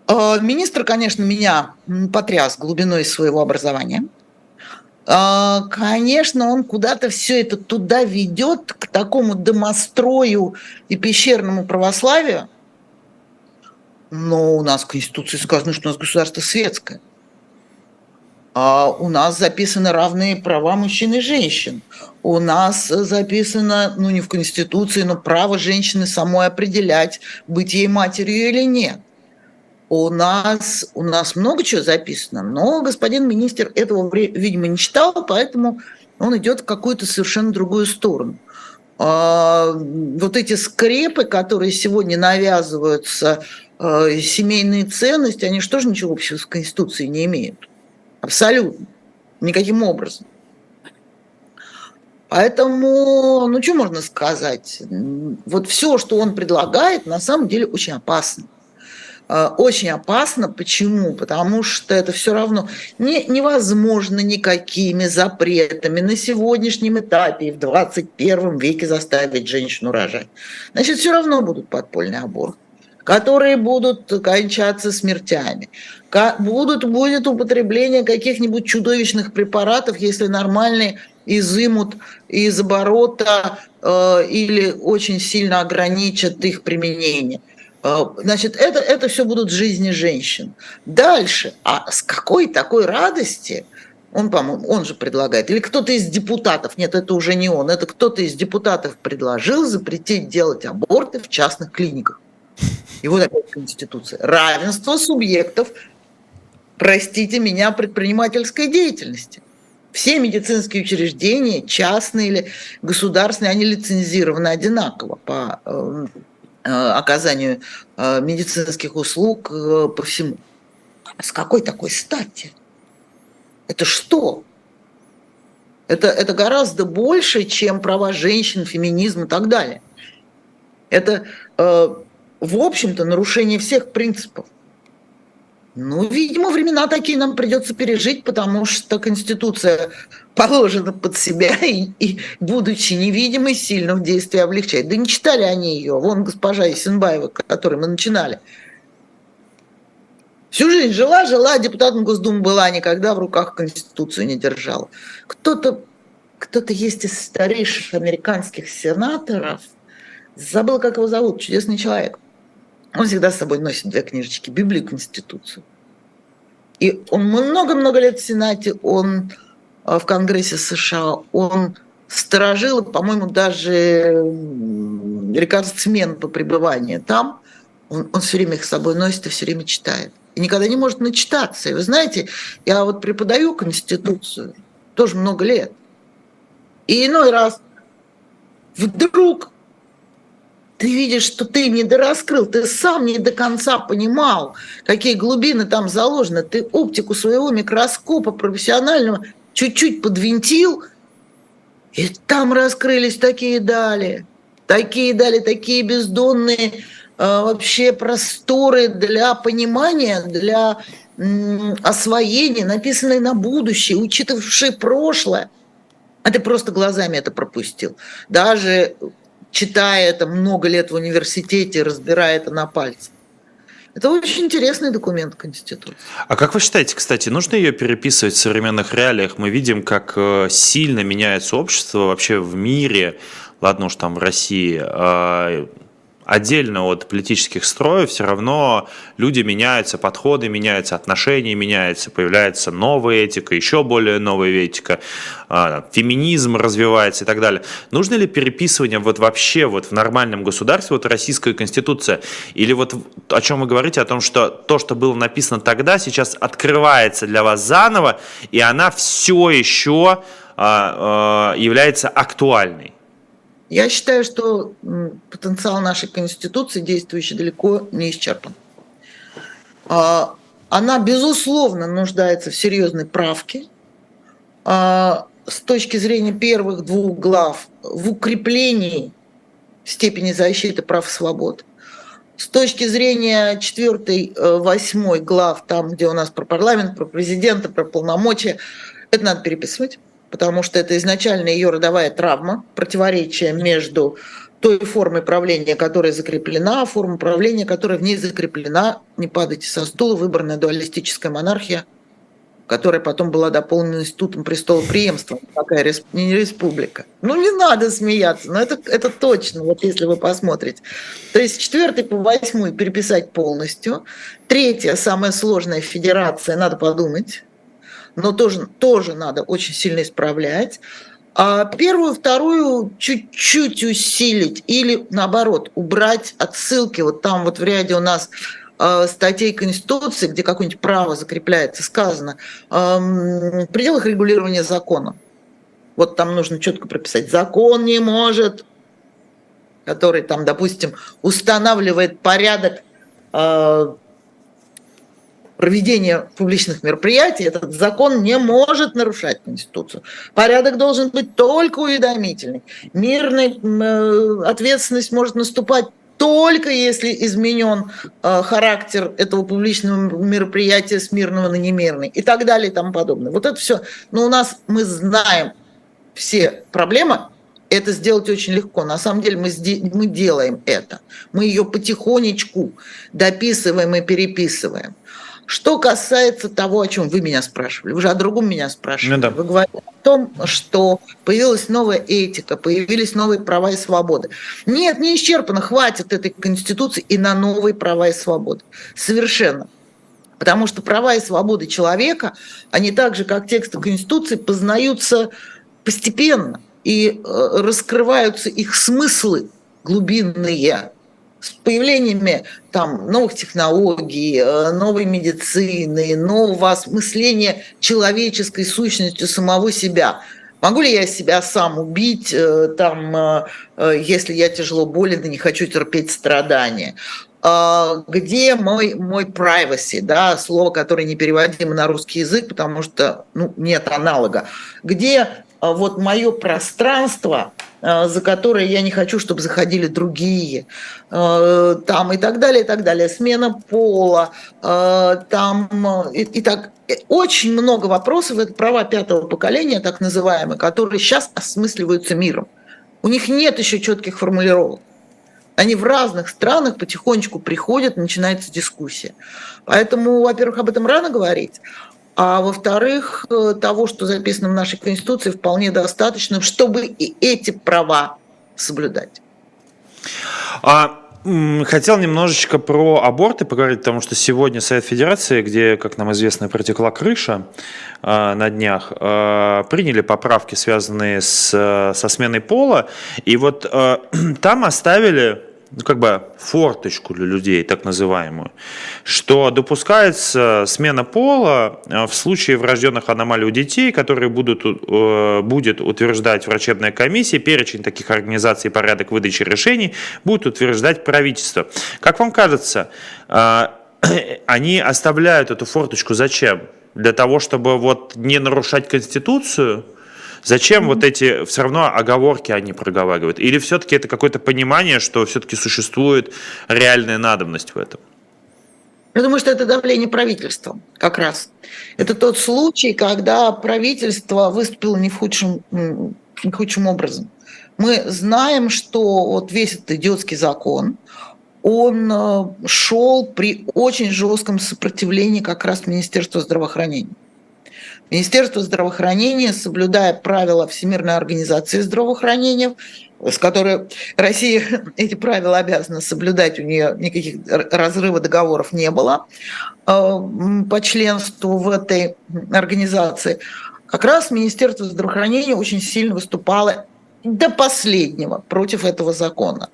Э, министр, конечно, меня потряс глубиной своего образования. Э, конечно, он куда-то все это туда ведет, к такому домострою и пещерному православию. Но у нас в Конституции сказано, что у нас государство светское. А у нас записаны равные права мужчин и женщин. У нас записано, ну не в Конституции, но право женщины самой определять, быть ей матерью или нет. У нас, у нас много чего записано, но господин министр этого, видимо, не читал, поэтому он идет в какую-то совершенно другую сторону. А, вот эти скрепы, которые сегодня навязываются, семейные ценности, они же ничего общего с Конституцией не имеют? Абсолютно. Никаким образом. Поэтому, ну что можно сказать? Вот все, что он предлагает, на самом деле очень опасно. А, очень опасно. Почему? Потому что это все равно не, невозможно никакими запретами на сегодняшнем этапе и в 21 веке заставить женщину рожать. Значит, все равно будут подпольные аборты которые будут кончаться смертями. Будут, будет употребление каких-нибудь чудовищных препаратов, если нормальные изымут из оборота э, или очень сильно ограничат их применение. Э, значит, это, это все будут жизни женщин. Дальше, а с какой такой радости он, по-моему, он же предлагает, или кто-то из депутатов, нет, это уже не он, это кто-то из депутатов предложил запретить делать аборты в частных клиниках. И вот опять Конституция. Равенство субъектов, простите меня, предпринимательской деятельности. Все медицинские учреждения, частные или государственные, они лицензированы одинаково по э, э, оказанию э, медицинских услуг по всему. А с какой такой стати? Это что? Это, это гораздо больше, чем права женщин, феминизм и так далее. Это в общем-то, нарушение всех принципов. Ну, видимо, времена такие нам придется пережить, потому что Конституция положена под себя [laughs] и, и будучи невидимой, сильно в действии облегчает. Да не читали они ее. Вон госпожа Исенбаева, которой мы начинали. Всю жизнь жила, жила, депутатом Госдумы была, никогда в руках Конституцию не держала. Кто-то кто есть из старейших американских сенаторов, забыл, как его зовут, чудесный человек – он всегда с собой носит две книжечки, Библию и Конституцию. И он много-много лет в Сенате, он э, в Конгрессе США, он сторожил, по-моему, даже рекордсмен по пребыванию там. Он, он все время их с собой носит и все время читает. И никогда не может начитаться. И вы знаете, я вот преподаю Конституцию тоже много лет. И иной раз вдруг ты видишь, что ты не дораскрыл, ты сам не до конца понимал, какие глубины там заложены. Ты оптику своего микроскопа профессионального чуть-чуть подвинтил, и там раскрылись такие дали, такие дали, такие бездонные э, вообще просторы для понимания, для освоения, написанные на будущее, учитывавшие прошлое. А ты просто глазами это пропустил. Даже читая это много лет в университете, разбирая это на пальцах. Это очень интересный документ Конституции. А как вы считаете, кстати, нужно ее переписывать в современных реалиях? Мы видим, как э, сильно меняется общество вообще в мире, ладно уж там в России, а, отдельно от политических строев все равно люди меняются, подходы меняются, отношения меняются, появляется новая этика, еще более новая этика, а, феминизм развивается и так далее. Нужно ли переписывание вот вообще вот в нормальном государстве, вот российская конституция, или вот о чем вы говорите, о том, что то, что было написано тогда, сейчас открывается для вас заново, и она все еще а, а, является актуальной? Я считаю, что потенциал нашей Конституции действующей далеко не исчерпан. А, она, безусловно, нуждается в серьезной правке. А, с точки зрения первых двух глав в укреплении степени защиты прав и свобод. С точки зрения четвертой, э, восьмой глав, там, где у нас про парламент, про президента, про полномочия, это надо переписывать, потому что это изначально ее родовая травма, противоречие между той формой правления, которая закреплена, а формой правления, которая в ней закреплена, не падайте со стула, выбранная дуалистическая монархия – которая потом была дополнена институтом престола преемства, такая не республика. Ну, не надо смеяться, но это, это точно, вот если вы посмотрите. То есть четвертый по восьмой переписать полностью. Третья, самая сложная федерация, надо подумать, но тоже, тоже надо очень сильно исправлять. А первую, вторую чуть-чуть усилить или, наоборот, убрать отсылки. Вот там вот в ряде у нас Э, статей Конституции, где какое-нибудь право закрепляется, сказано, эм, в пределах регулирования закона. Вот там нужно четко прописать. Закон не может, который там, допустим, устанавливает порядок э, проведения публичных мероприятий, этот закон не может нарушать Конституцию. Порядок должен быть только уведомительный. Мирная э, ответственность может наступать только если изменен э, характер этого публичного мероприятия с мирного на немирный и так далее и тому подобное. Вот это все. Но у нас мы знаем все проблемы, это сделать очень легко. На самом деле мы, мы делаем это. Мы ее потихонечку дописываем и переписываем. Что касается того, о чем вы меня спрашивали, вы же о другом меня спрашивали. Ну, да. Вы говорите о том, что появилась новая этика, появились новые права и свободы. Нет, не исчерпано, хватит этой конституции и на новые права и свободы. Совершенно. Потому что права и свободы человека, они так же, как тексты Конституции, познаются постепенно и э, раскрываются их смыслы глубинные с появлениями там, новых технологий, э, новой медицины, нового осмысления человеческой сущностью самого себя. Могу ли я себя сам убить, э, там, э, если я тяжело болен и не хочу терпеть страдания? А, где мой, мой privacy, да, слово, которое не переводимо на русский язык, потому что ну, нет аналога. Где а, вот мое пространство, за которое я не хочу, чтобы заходили другие, а, там и так далее, и так далее, смена пола, там и, и так. Очень много вопросов, это права пятого поколения, так называемые, которые сейчас осмысливаются миром. У них нет еще четких формулировок. Они в разных странах потихонечку приходят, начинается дискуссия. Поэтому, во-первых, об этом рано говорить, а во-вторых, э, того, что записано в нашей Конституции, вполне достаточно, чтобы и эти права соблюдать. А Хотел немножечко про аборты поговорить, потому что сегодня Совет Федерации, где, как нам известно, протекла крыша э, на днях, э, приняли поправки, связанные с, со сменой пола, и вот э, [clears throat] там оставили ну, как бы форточку для людей, так называемую, что допускается смена пола э, в случае врожденных аномалий у детей, которые будут, э, будет утверждать врачебная комиссия, перечень таких организаций и порядок выдачи решений будет утверждать правительство. Как вам кажется, э, [clears throat] они оставляют эту форточку зачем? Для того, чтобы вот не нарушать Конституцию – Зачем mm-hmm. вот эти все равно оговорки они проговаривают? Или все-таки это какое-то понимание, что все-таки существует реальная надобность в этом? Я думаю, что это давление правительства как раз. Это тот случай, когда правительство выступило не в худшем, не худшим образом. Мы знаем, что вот весь этот идиотский закон, он э, шел при очень жестком сопротивлении как раз Министерства здравоохранения. Министерство здравоохранения, соблюдая правила Всемирной организации здравоохранения, с которой Россия [laughs] эти правила обязана соблюдать, у нее никаких разрыва договоров не было э, по членству в этой организации, как раз Министерство здравоохранения очень сильно выступало до последнего против этого закона.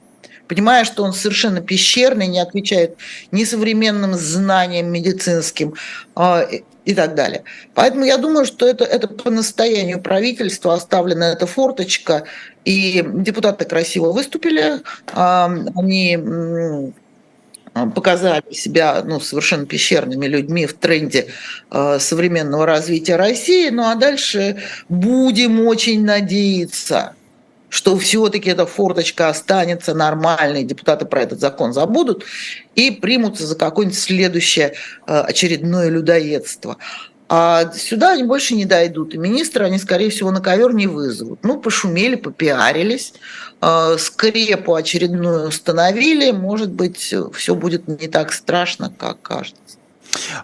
Понимая, что он совершенно пещерный, не отвечает ни современным знаниям медицинским а, и так далее. Поэтому я думаю, что это, это по настоянию правительства оставлена эта форточка, и депутаты красиво выступили, они показали себя ну, совершенно пещерными людьми в тренде э, современного развития России. Ну а дальше будем очень надеяться, что все-таки эта форточка останется нормальной, депутаты про этот закон забудут и примутся за какое-нибудь следующее э, очередное людоедство. А сюда они больше не дойдут. И министры они, скорее всего, на ковер не вызовут. Ну, пошумели, попиарились, э, скрепу очередную установили. Может быть, все будет не так страшно, как кажется.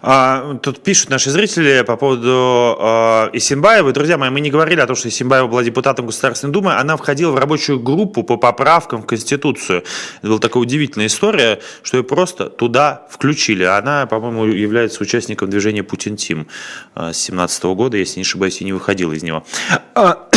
А, тут пишут наши зрители по поводу а, Исимбаевой. Друзья мои, мы не говорили о том, что Исимбаева была депутатом Государственной Думы. Она входила в рабочую группу по поправкам в Конституцию. Это была такая удивительная история, что ее просто туда включили. Она, по-моему, является участником движения Путин Тим а, с 17 года, если не ошибаюсь, и не выходила из него. А,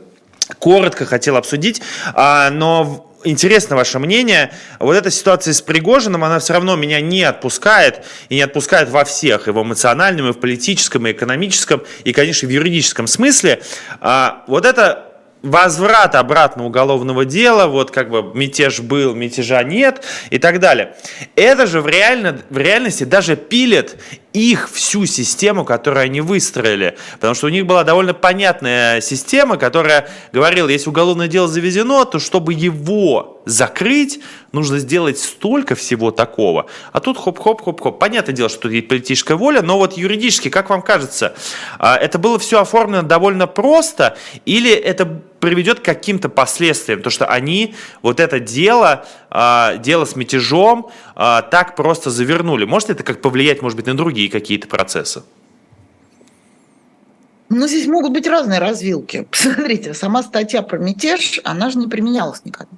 [coughs] коротко хотел обсудить, а, но интересно ваше мнение. Вот эта ситуация с Пригожиным, она все равно меня не отпускает, и не отпускает во всех, и в эмоциональном, и в политическом, и экономическом, и, конечно, в юридическом смысле. А, вот это возврат обратно уголовного дела, вот как бы мятеж был, мятежа нет и так далее. Это же в, реально, в реальности даже пилит их всю систему, которую они выстроили. Потому что у них была довольно понятная система, которая говорила, если уголовное дело завезено, то чтобы его закрыть, нужно сделать столько всего такого. А тут хоп-хоп-хоп-хоп. Понятное дело, что тут есть политическая воля, но вот юридически, как вам кажется, а, это было все оформлено довольно просто или это приведет к каким-то последствиям? То, что они вот это дело, а, дело с мятежом а, так просто завернули. Может это как повлиять, может быть, на другие какие-то процессы? Ну, здесь могут быть разные развилки. [laughs] Посмотрите, сама статья про мятеж, она же не применялась никогда.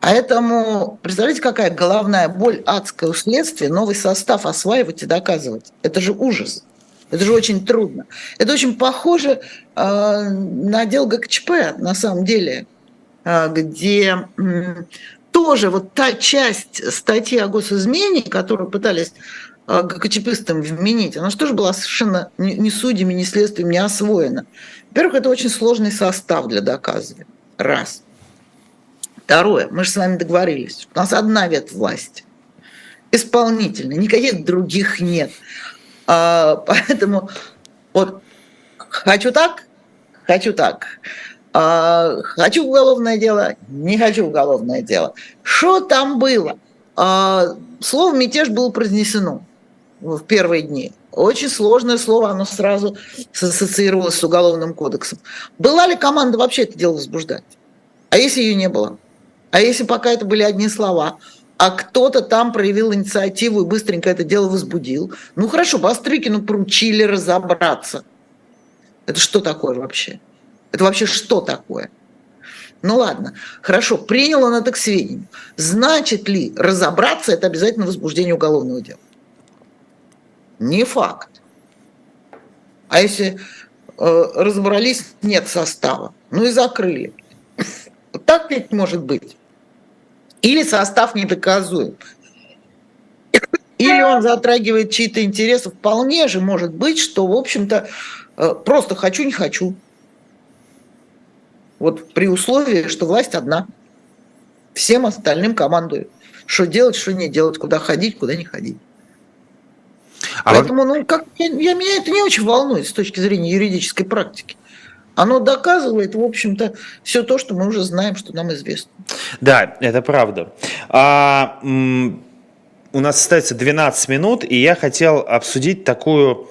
Поэтому, представляете, какая головная боль, адское у следствия, новый состав осваивать и доказывать. Это же ужас. Это же очень трудно. Это очень похоже э, на дело ГКЧП, на самом деле, э, где э, тоже вот та часть статьи о госизмене, которую пытались э, ГКЧПистам вменить, она же тоже была совершенно ни судьями, ни следствием не освоена. Во-первых, это очень сложный состав для доказывания. Раз. Второе, мы же с вами договорились, у нас одна ветвь власти, исполнительная, никаких других нет. А, поэтому вот хочу так, хочу так. А, хочу уголовное дело, не хочу уголовное дело. Что там было? А, слово «мятеж» было произнесено в первые дни. Очень сложное слово, оно сразу ассоциировалось с Уголовным кодексом. Была ли команда вообще это дело возбуждать? А если ее не было? А если пока это были одни слова, а кто-то там проявил инициативу и быстренько это дело возбудил, ну хорошо, Бастрыкину поручили разобраться. Это что такое вообще? Это вообще что такое? Ну ладно, хорошо, принял он это к сведению. Значит ли разобраться это обязательно возбуждение уголовного дела? Не факт. А если э, разобрались, нет состава, ну и закрыли. Так ведь может быть. Или состав недоказуем. Или он затрагивает чьи-то интересы. Вполне же может быть, что, в общем-то, э, просто хочу, не хочу. Вот при условии, что власть одна. Всем остальным командует. Что делать, что не делать, куда ходить, куда не ходить. А Поэтому, ну, как, я, я, меня это не очень волнует с точки зрения юридической практики оно доказывает, в общем-то, все то, что мы уже знаем, что нам известно. Да, это правда. А, у нас остается 12 минут, и я хотел обсудить такую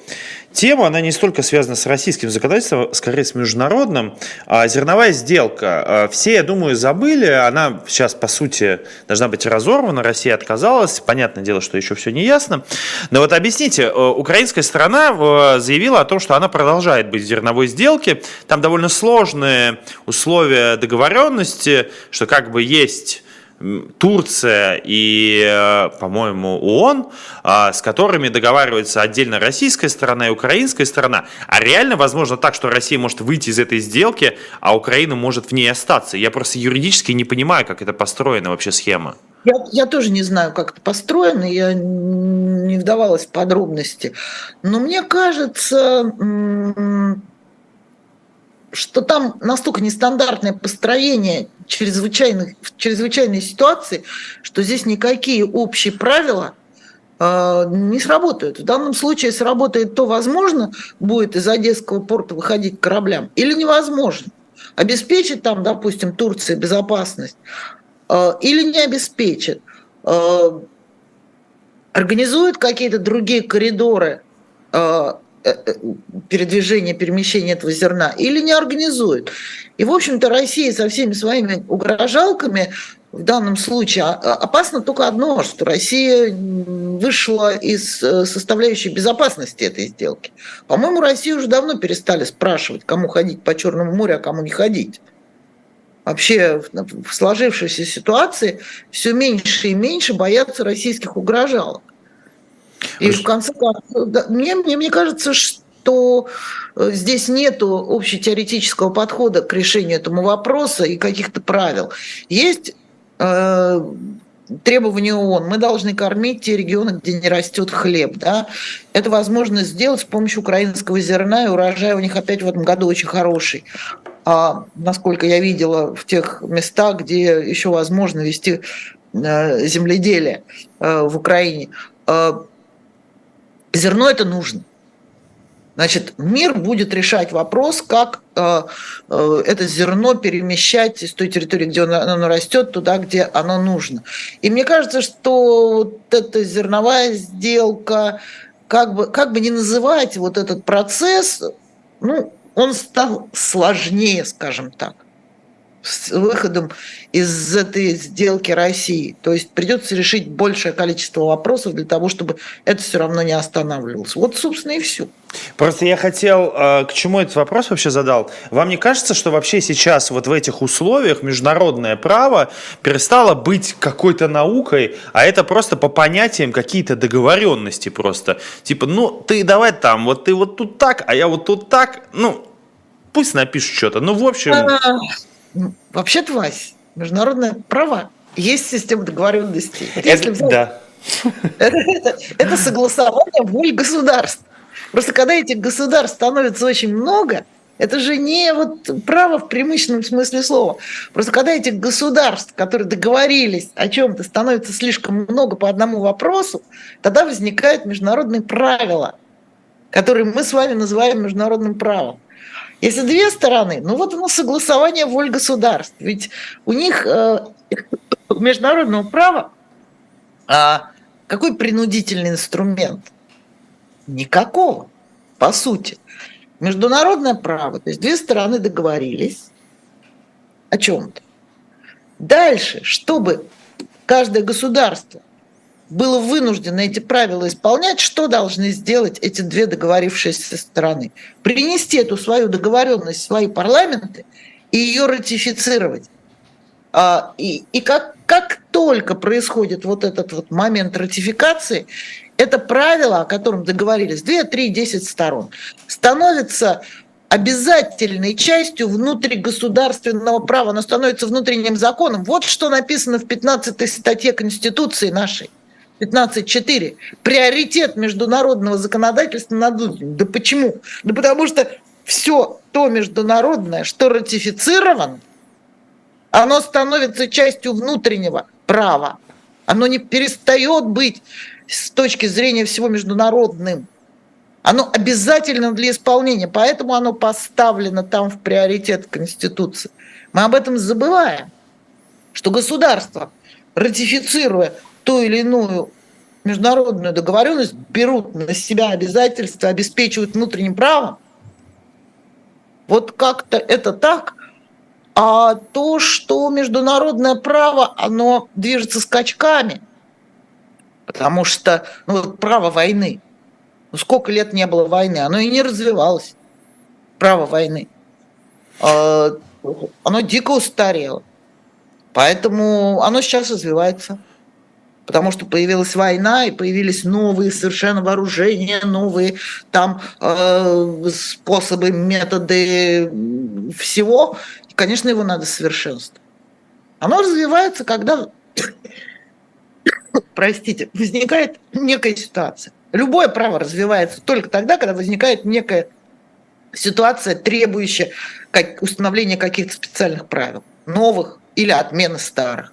тему, она не столько связана с российским законодательством, скорее с международным. А, зерновая сделка. А, все, я думаю, забыли. Она сейчас, по сути, должна быть разорвана. Россия отказалась. Понятное дело, что еще все не ясно. Но вот объясните, э, украинская сторона э, заявила о том, что она продолжает быть в зерновой сделке. Там довольно сложные условия договоренности, что как бы есть Турция и, э, по-моему, ООН, а, с которыми договаривается отдельно российская сторона и украинская сторона. А реально возможно так, что Россия может выйти из этой сделки, а Украина может в ней остаться. Я просто юридически не понимаю, как это построена вообще схема. Я, я тоже не знаю, как это построено, я не вдавалась в подробности. Но мне кажется, что там настолько нестандартное построение чрезвычайных, чрезвычайной ситуации, что здесь никакие общие правила э, не сработают. В данном случае сработает то, возможно, будет из Одесского порта выходить кораблям, или невозможно. Обеспечит там, допустим, Турция безопасность, э, или не обеспечит. Э, организует какие-то другие коридоры э, Э, передвижения, перемещения этого зерна, или не организует. И, в общем-то, Россия со всеми своими угрожалками в данном случае а, а, опасно только одно, что Россия вышла из э, составляющей безопасности этой сделки. По-моему, Россию уже давно перестали спрашивать, кому ходить по Черному морю, а кому не ходить. Вообще в сложившейся ситуации все меньше и меньше боятся российских угрожалок. И в конце концов, мне, мне, мне кажется, что э, здесь нет общетеоретического подхода к решению этому вопроса и каких-то правил. Есть э, требования ООН. Мы должны кормить те регионы, где не растет хлеб. Да? Это возможно сделать с помощью украинского зерна, и урожай у них опять в этом году очень хороший. А насколько я видела в тех местах, где еще возможно вести э, земледелие э, в Украине. Зерно это нужно. Значит, мир будет решать вопрос, как э, э, это зерно перемещать из той территории, где оно, оно растет, туда, где оно нужно. И мне кажется, что вот эта зерновая сделка, как бы, как бы не называть вот этот процесс, ну, он стал сложнее, скажем так с выходом из этой сделки России. То есть придется решить большее количество вопросов для того, чтобы это все равно не останавливалось. Вот, собственно, и все. Просто я хотел, э, к чему этот вопрос вообще задал. Вам не кажется, что вообще сейчас вот в этих условиях международное право перестало быть какой-то наукой, а это просто по понятиям какие-то договоренности просто. Типа, ну, ты давай там, вот ты вот тут так, а я вот тут так, ну, пусть напишут что-то. Ну, в общем... А, Вообще-то, Вась, международное право есть система договоренностей. Это, взять, да. Это, это, это согласование воль государств. Просто когда этих государств становится очень много, это же не вот право в преимущественном смысле слова. Просто когда этих государств, которые договорились о чем-то, становится слишком много по одному вопросу, тогда возникают международные правила, которые мы с вами называем международным правом. Если две стороны, ну вот оно согласование воль государств. Ведь у них э, международного права а какой принудительный инструмент? Никакого, по сути. Международное право, то есть две стороны договорились о чем-то. Дальше, чтобы каждое государство было вынуждено эти правила исполнять, что должны сделать эти две договорившиеся стороны? Принести эту свою договоренность в свои парламенты и ее ратифицировать. А, и и как, как только происходит вот этот вот момент ратификации, это правило, о котором договорились 2, 3, 10 сторон, становится обязательной частью внутригосударственного права, оно становится внутренним законом. Вот что написано в 15 статье Конституции нашей – 15.4. Приоритет международного законодательства над внутренним. Да почему? Да потому что все то международное, что ратифицировано, оно становится частью внутреннего права. Оно не перестает быть с точки зрения всего международным. Оно обязательно для исполнения, поэтому оно поставлено там в приоритет Конституции. Мы об этом забываем, что государство, ратифицируя ту или иную международную договоренность, берут на себя обязательства, обеспечивают внутренним правом. Вот как-то это так. А то, что международное право, оно движется скачками, потому что ну, право войны, ну, сколько лет не было войны, оно и не развивалось, право войны. А, оно дико устарело. Поэтому оно сейчас развивается потому что появилась война и появились новые совершенно вооружения, новые там э, способы, методы всего. И, конечно, его надо совершенствовать. Оно развивается, когда, [coughs] простите, возникает некая ситуация. Любое право развивается только тогда, когда возникает некая ситуация, требующая установления каких-то специальных правил, новых или отмены старых.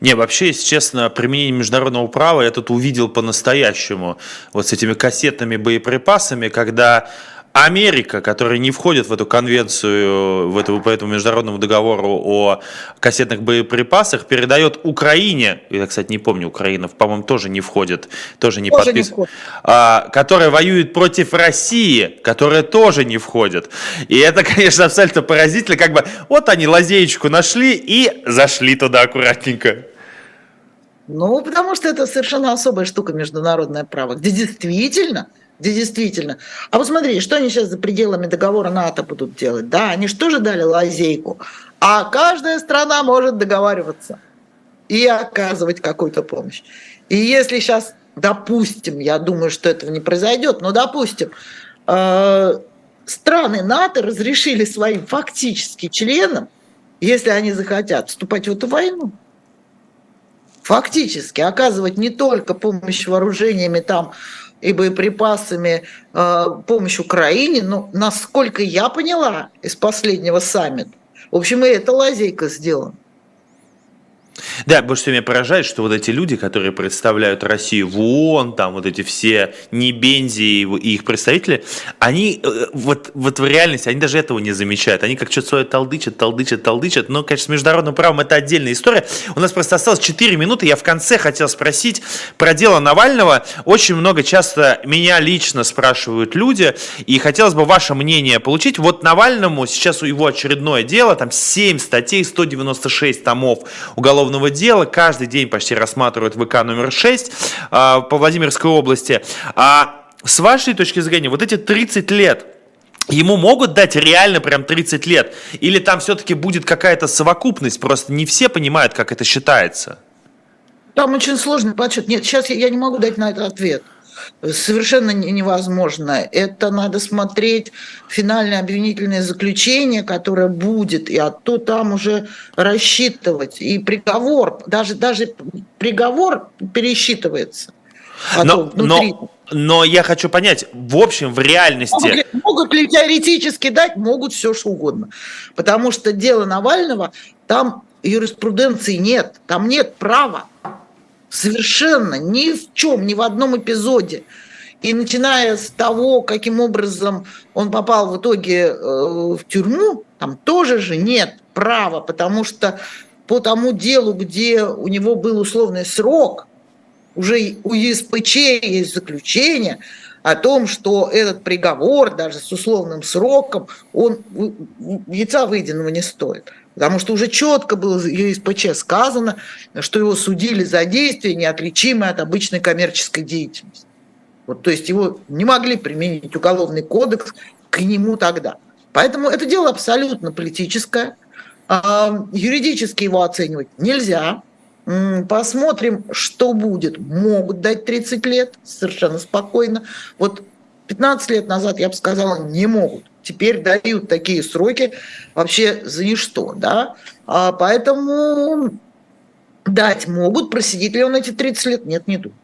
Не, вообще, если честно, применение международного права я тут увидел по-настоящему. Вот с этими кассетными боеприпасами, когда Америка, которая не входит в эту конвенцию, в эту, по этому международному договору о кассетных боеприпасах, передает Украине, я, кстати, не помню, Украина, по-моему, тоже не входит, тоже не подписана, а, которая воюет против России, которая тоже не входит. И это, [laughs] конечно, абсолютно поразительно, как бы вот они лазеечку нашли и зашли туда аккуратненько. Ну, потому что это совершенно особая штука международное право, где действительно – где действительно. А посмотри, что они сейчас за пределами договора НАТО будут делать? Да, они же тоже дали лазейку. А каждая страна может договариваться и оказывать какую-то помощь. И если сейчас, допустим, я думаю, что этого не произойдет, но допустим, э, страны НАТО разрешили своим фактически членам, если они захотят, вступать в эту войну, фактически оказывать не только помощь вооружениями там и боеприпасами э, помощь Украине, но насколько я поняла из последнего саммита, в общем, и эта лазейка сделана. Да, больше всего меня поражает, что вот эти люди, которые представляют Россию в ООН, там вот эти все Небензи и их представители, они э, вот, вот в реальности, они даже этого не замечают. Они как что-то свое толдычат, толдычат, толдычат. Но, конечно, с международным правом это отдельная история. У нас просто осталось 4 минуты. Я в конце хотел спросить про дело Навального. Очень много часто меня лично спрашивают люди, и хотелось бы ваше мнение получить. Вот Навальному сейчас у его очередное дело, там 7 статей, 196 томов уголовного уголовного дела. Каждый день почти рассматривают ВК номер 6 а, по Владимирской области. А с вашей точки зрения, вот эти 30 лет, Ему могут дать реально прям 30 лет? Или там все-таки будет какая-то совокупность? Просто не все понимают, как это считается. Там очень сложный подсчет. Нет, сейчас я не могу дать на этот ответ совершенно невозможно. Это надо смотреть финальное обвинительное заключение, которое будет, и а то там уже рассчитывать. И приговор, даже, даже приговор пересчитывается. Но, но, но я хочу понять, в общем, в реальности... Могут, могут ли теоретически дать? Могут все что угодно. Потому что дело Навального, там юриспруденции нет, там нет права. Совершенно ни в чем, ни в одном эпизоде. И начиная с того, каким образом он попал в итоге э, в тюрьму, там тоже же нет права, потому что по тому делу, где у него был условный срок, уже у ЕСПЧ есть заключение о том, что этот приговор, даже с условным сроком, он яйца выеденного не стоит. Потому что уже четко было ЕСПЧ сказано, что его судили за действия, неотличимые от обычной коммерческой деятельности. Вот, то есть его не могли применить уголовный кодекс к нему тогда. Поэтому это дело абсолютно политическое. А, юридически его оценивать нельзя. Посмотрим, что будет. Могут дать 30 лет совершенно спокойно. Вот 15 лет назад я бы сказала, не могут. Теперь дают такие сроки вообще за ничто, да, а поэтому дать могут, просидит ли он эти 30 лет, нет, не думаю.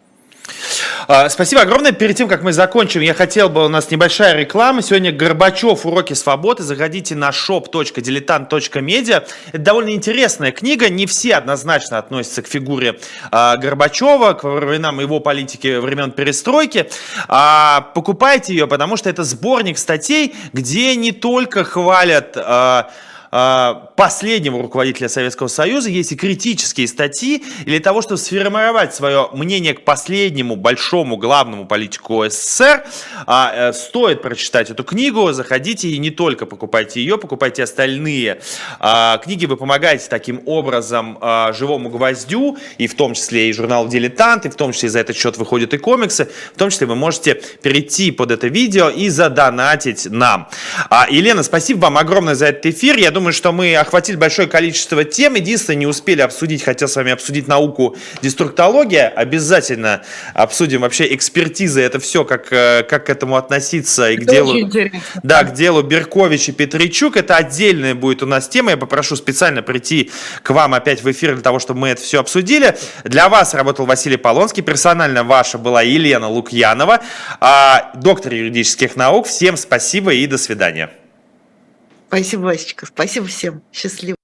А, спасибо огромное. Перед тем, как мы закончим, я хотел бы, у нас небольшая реклама. Сегодня Горбачев «Уроки свободы». Заходите на shop.diletant.media. Это довольно интересная книга. Не все однозначно относятся к фигуре а, Горбачева, к временам его политики времен перестройки. А, покупайте ее, потому что это сборник статей, где не только хвалят... А, а, последнего руководителя Советского Союза, есть и критические статьи, и для того, чтобы сформировать свое мнение к последнему большому главному политику СССР, а, э, стоит прочитать эту книгу, заходите и не только покупайте ее, покупайте остальные. А, книги, вы помогаете таким образом живому гвоздю, и в том числе и журнал «Дилетант», и в том числе за этот счет выходят и комиксы, в том числе вы можете перейти под это видео и задонатить нам. Елена, спасибо вам огромное за этот эфир, я думаю, что мы охватили большое количество тем. Единственное, не успели обсудить, хотел с вами обсудить науку деструктология. Обязательно обсудим вообще экспертизы, это все, как, э, как к этому относиться и к делу, да, к делу Беркович и Петричук. Это отдельная будет у нас тема. Я попрошу специально прийти к вам опять в эфир для того, чтобы мы это все обсудили. Для вас работал Василий Полонский, персонально ваша была Елена Лукьянова, а, доктор юридических наук. Всем спасибо и до свидания. Спасибо, Васечка. Спасибо всем. Счастливо.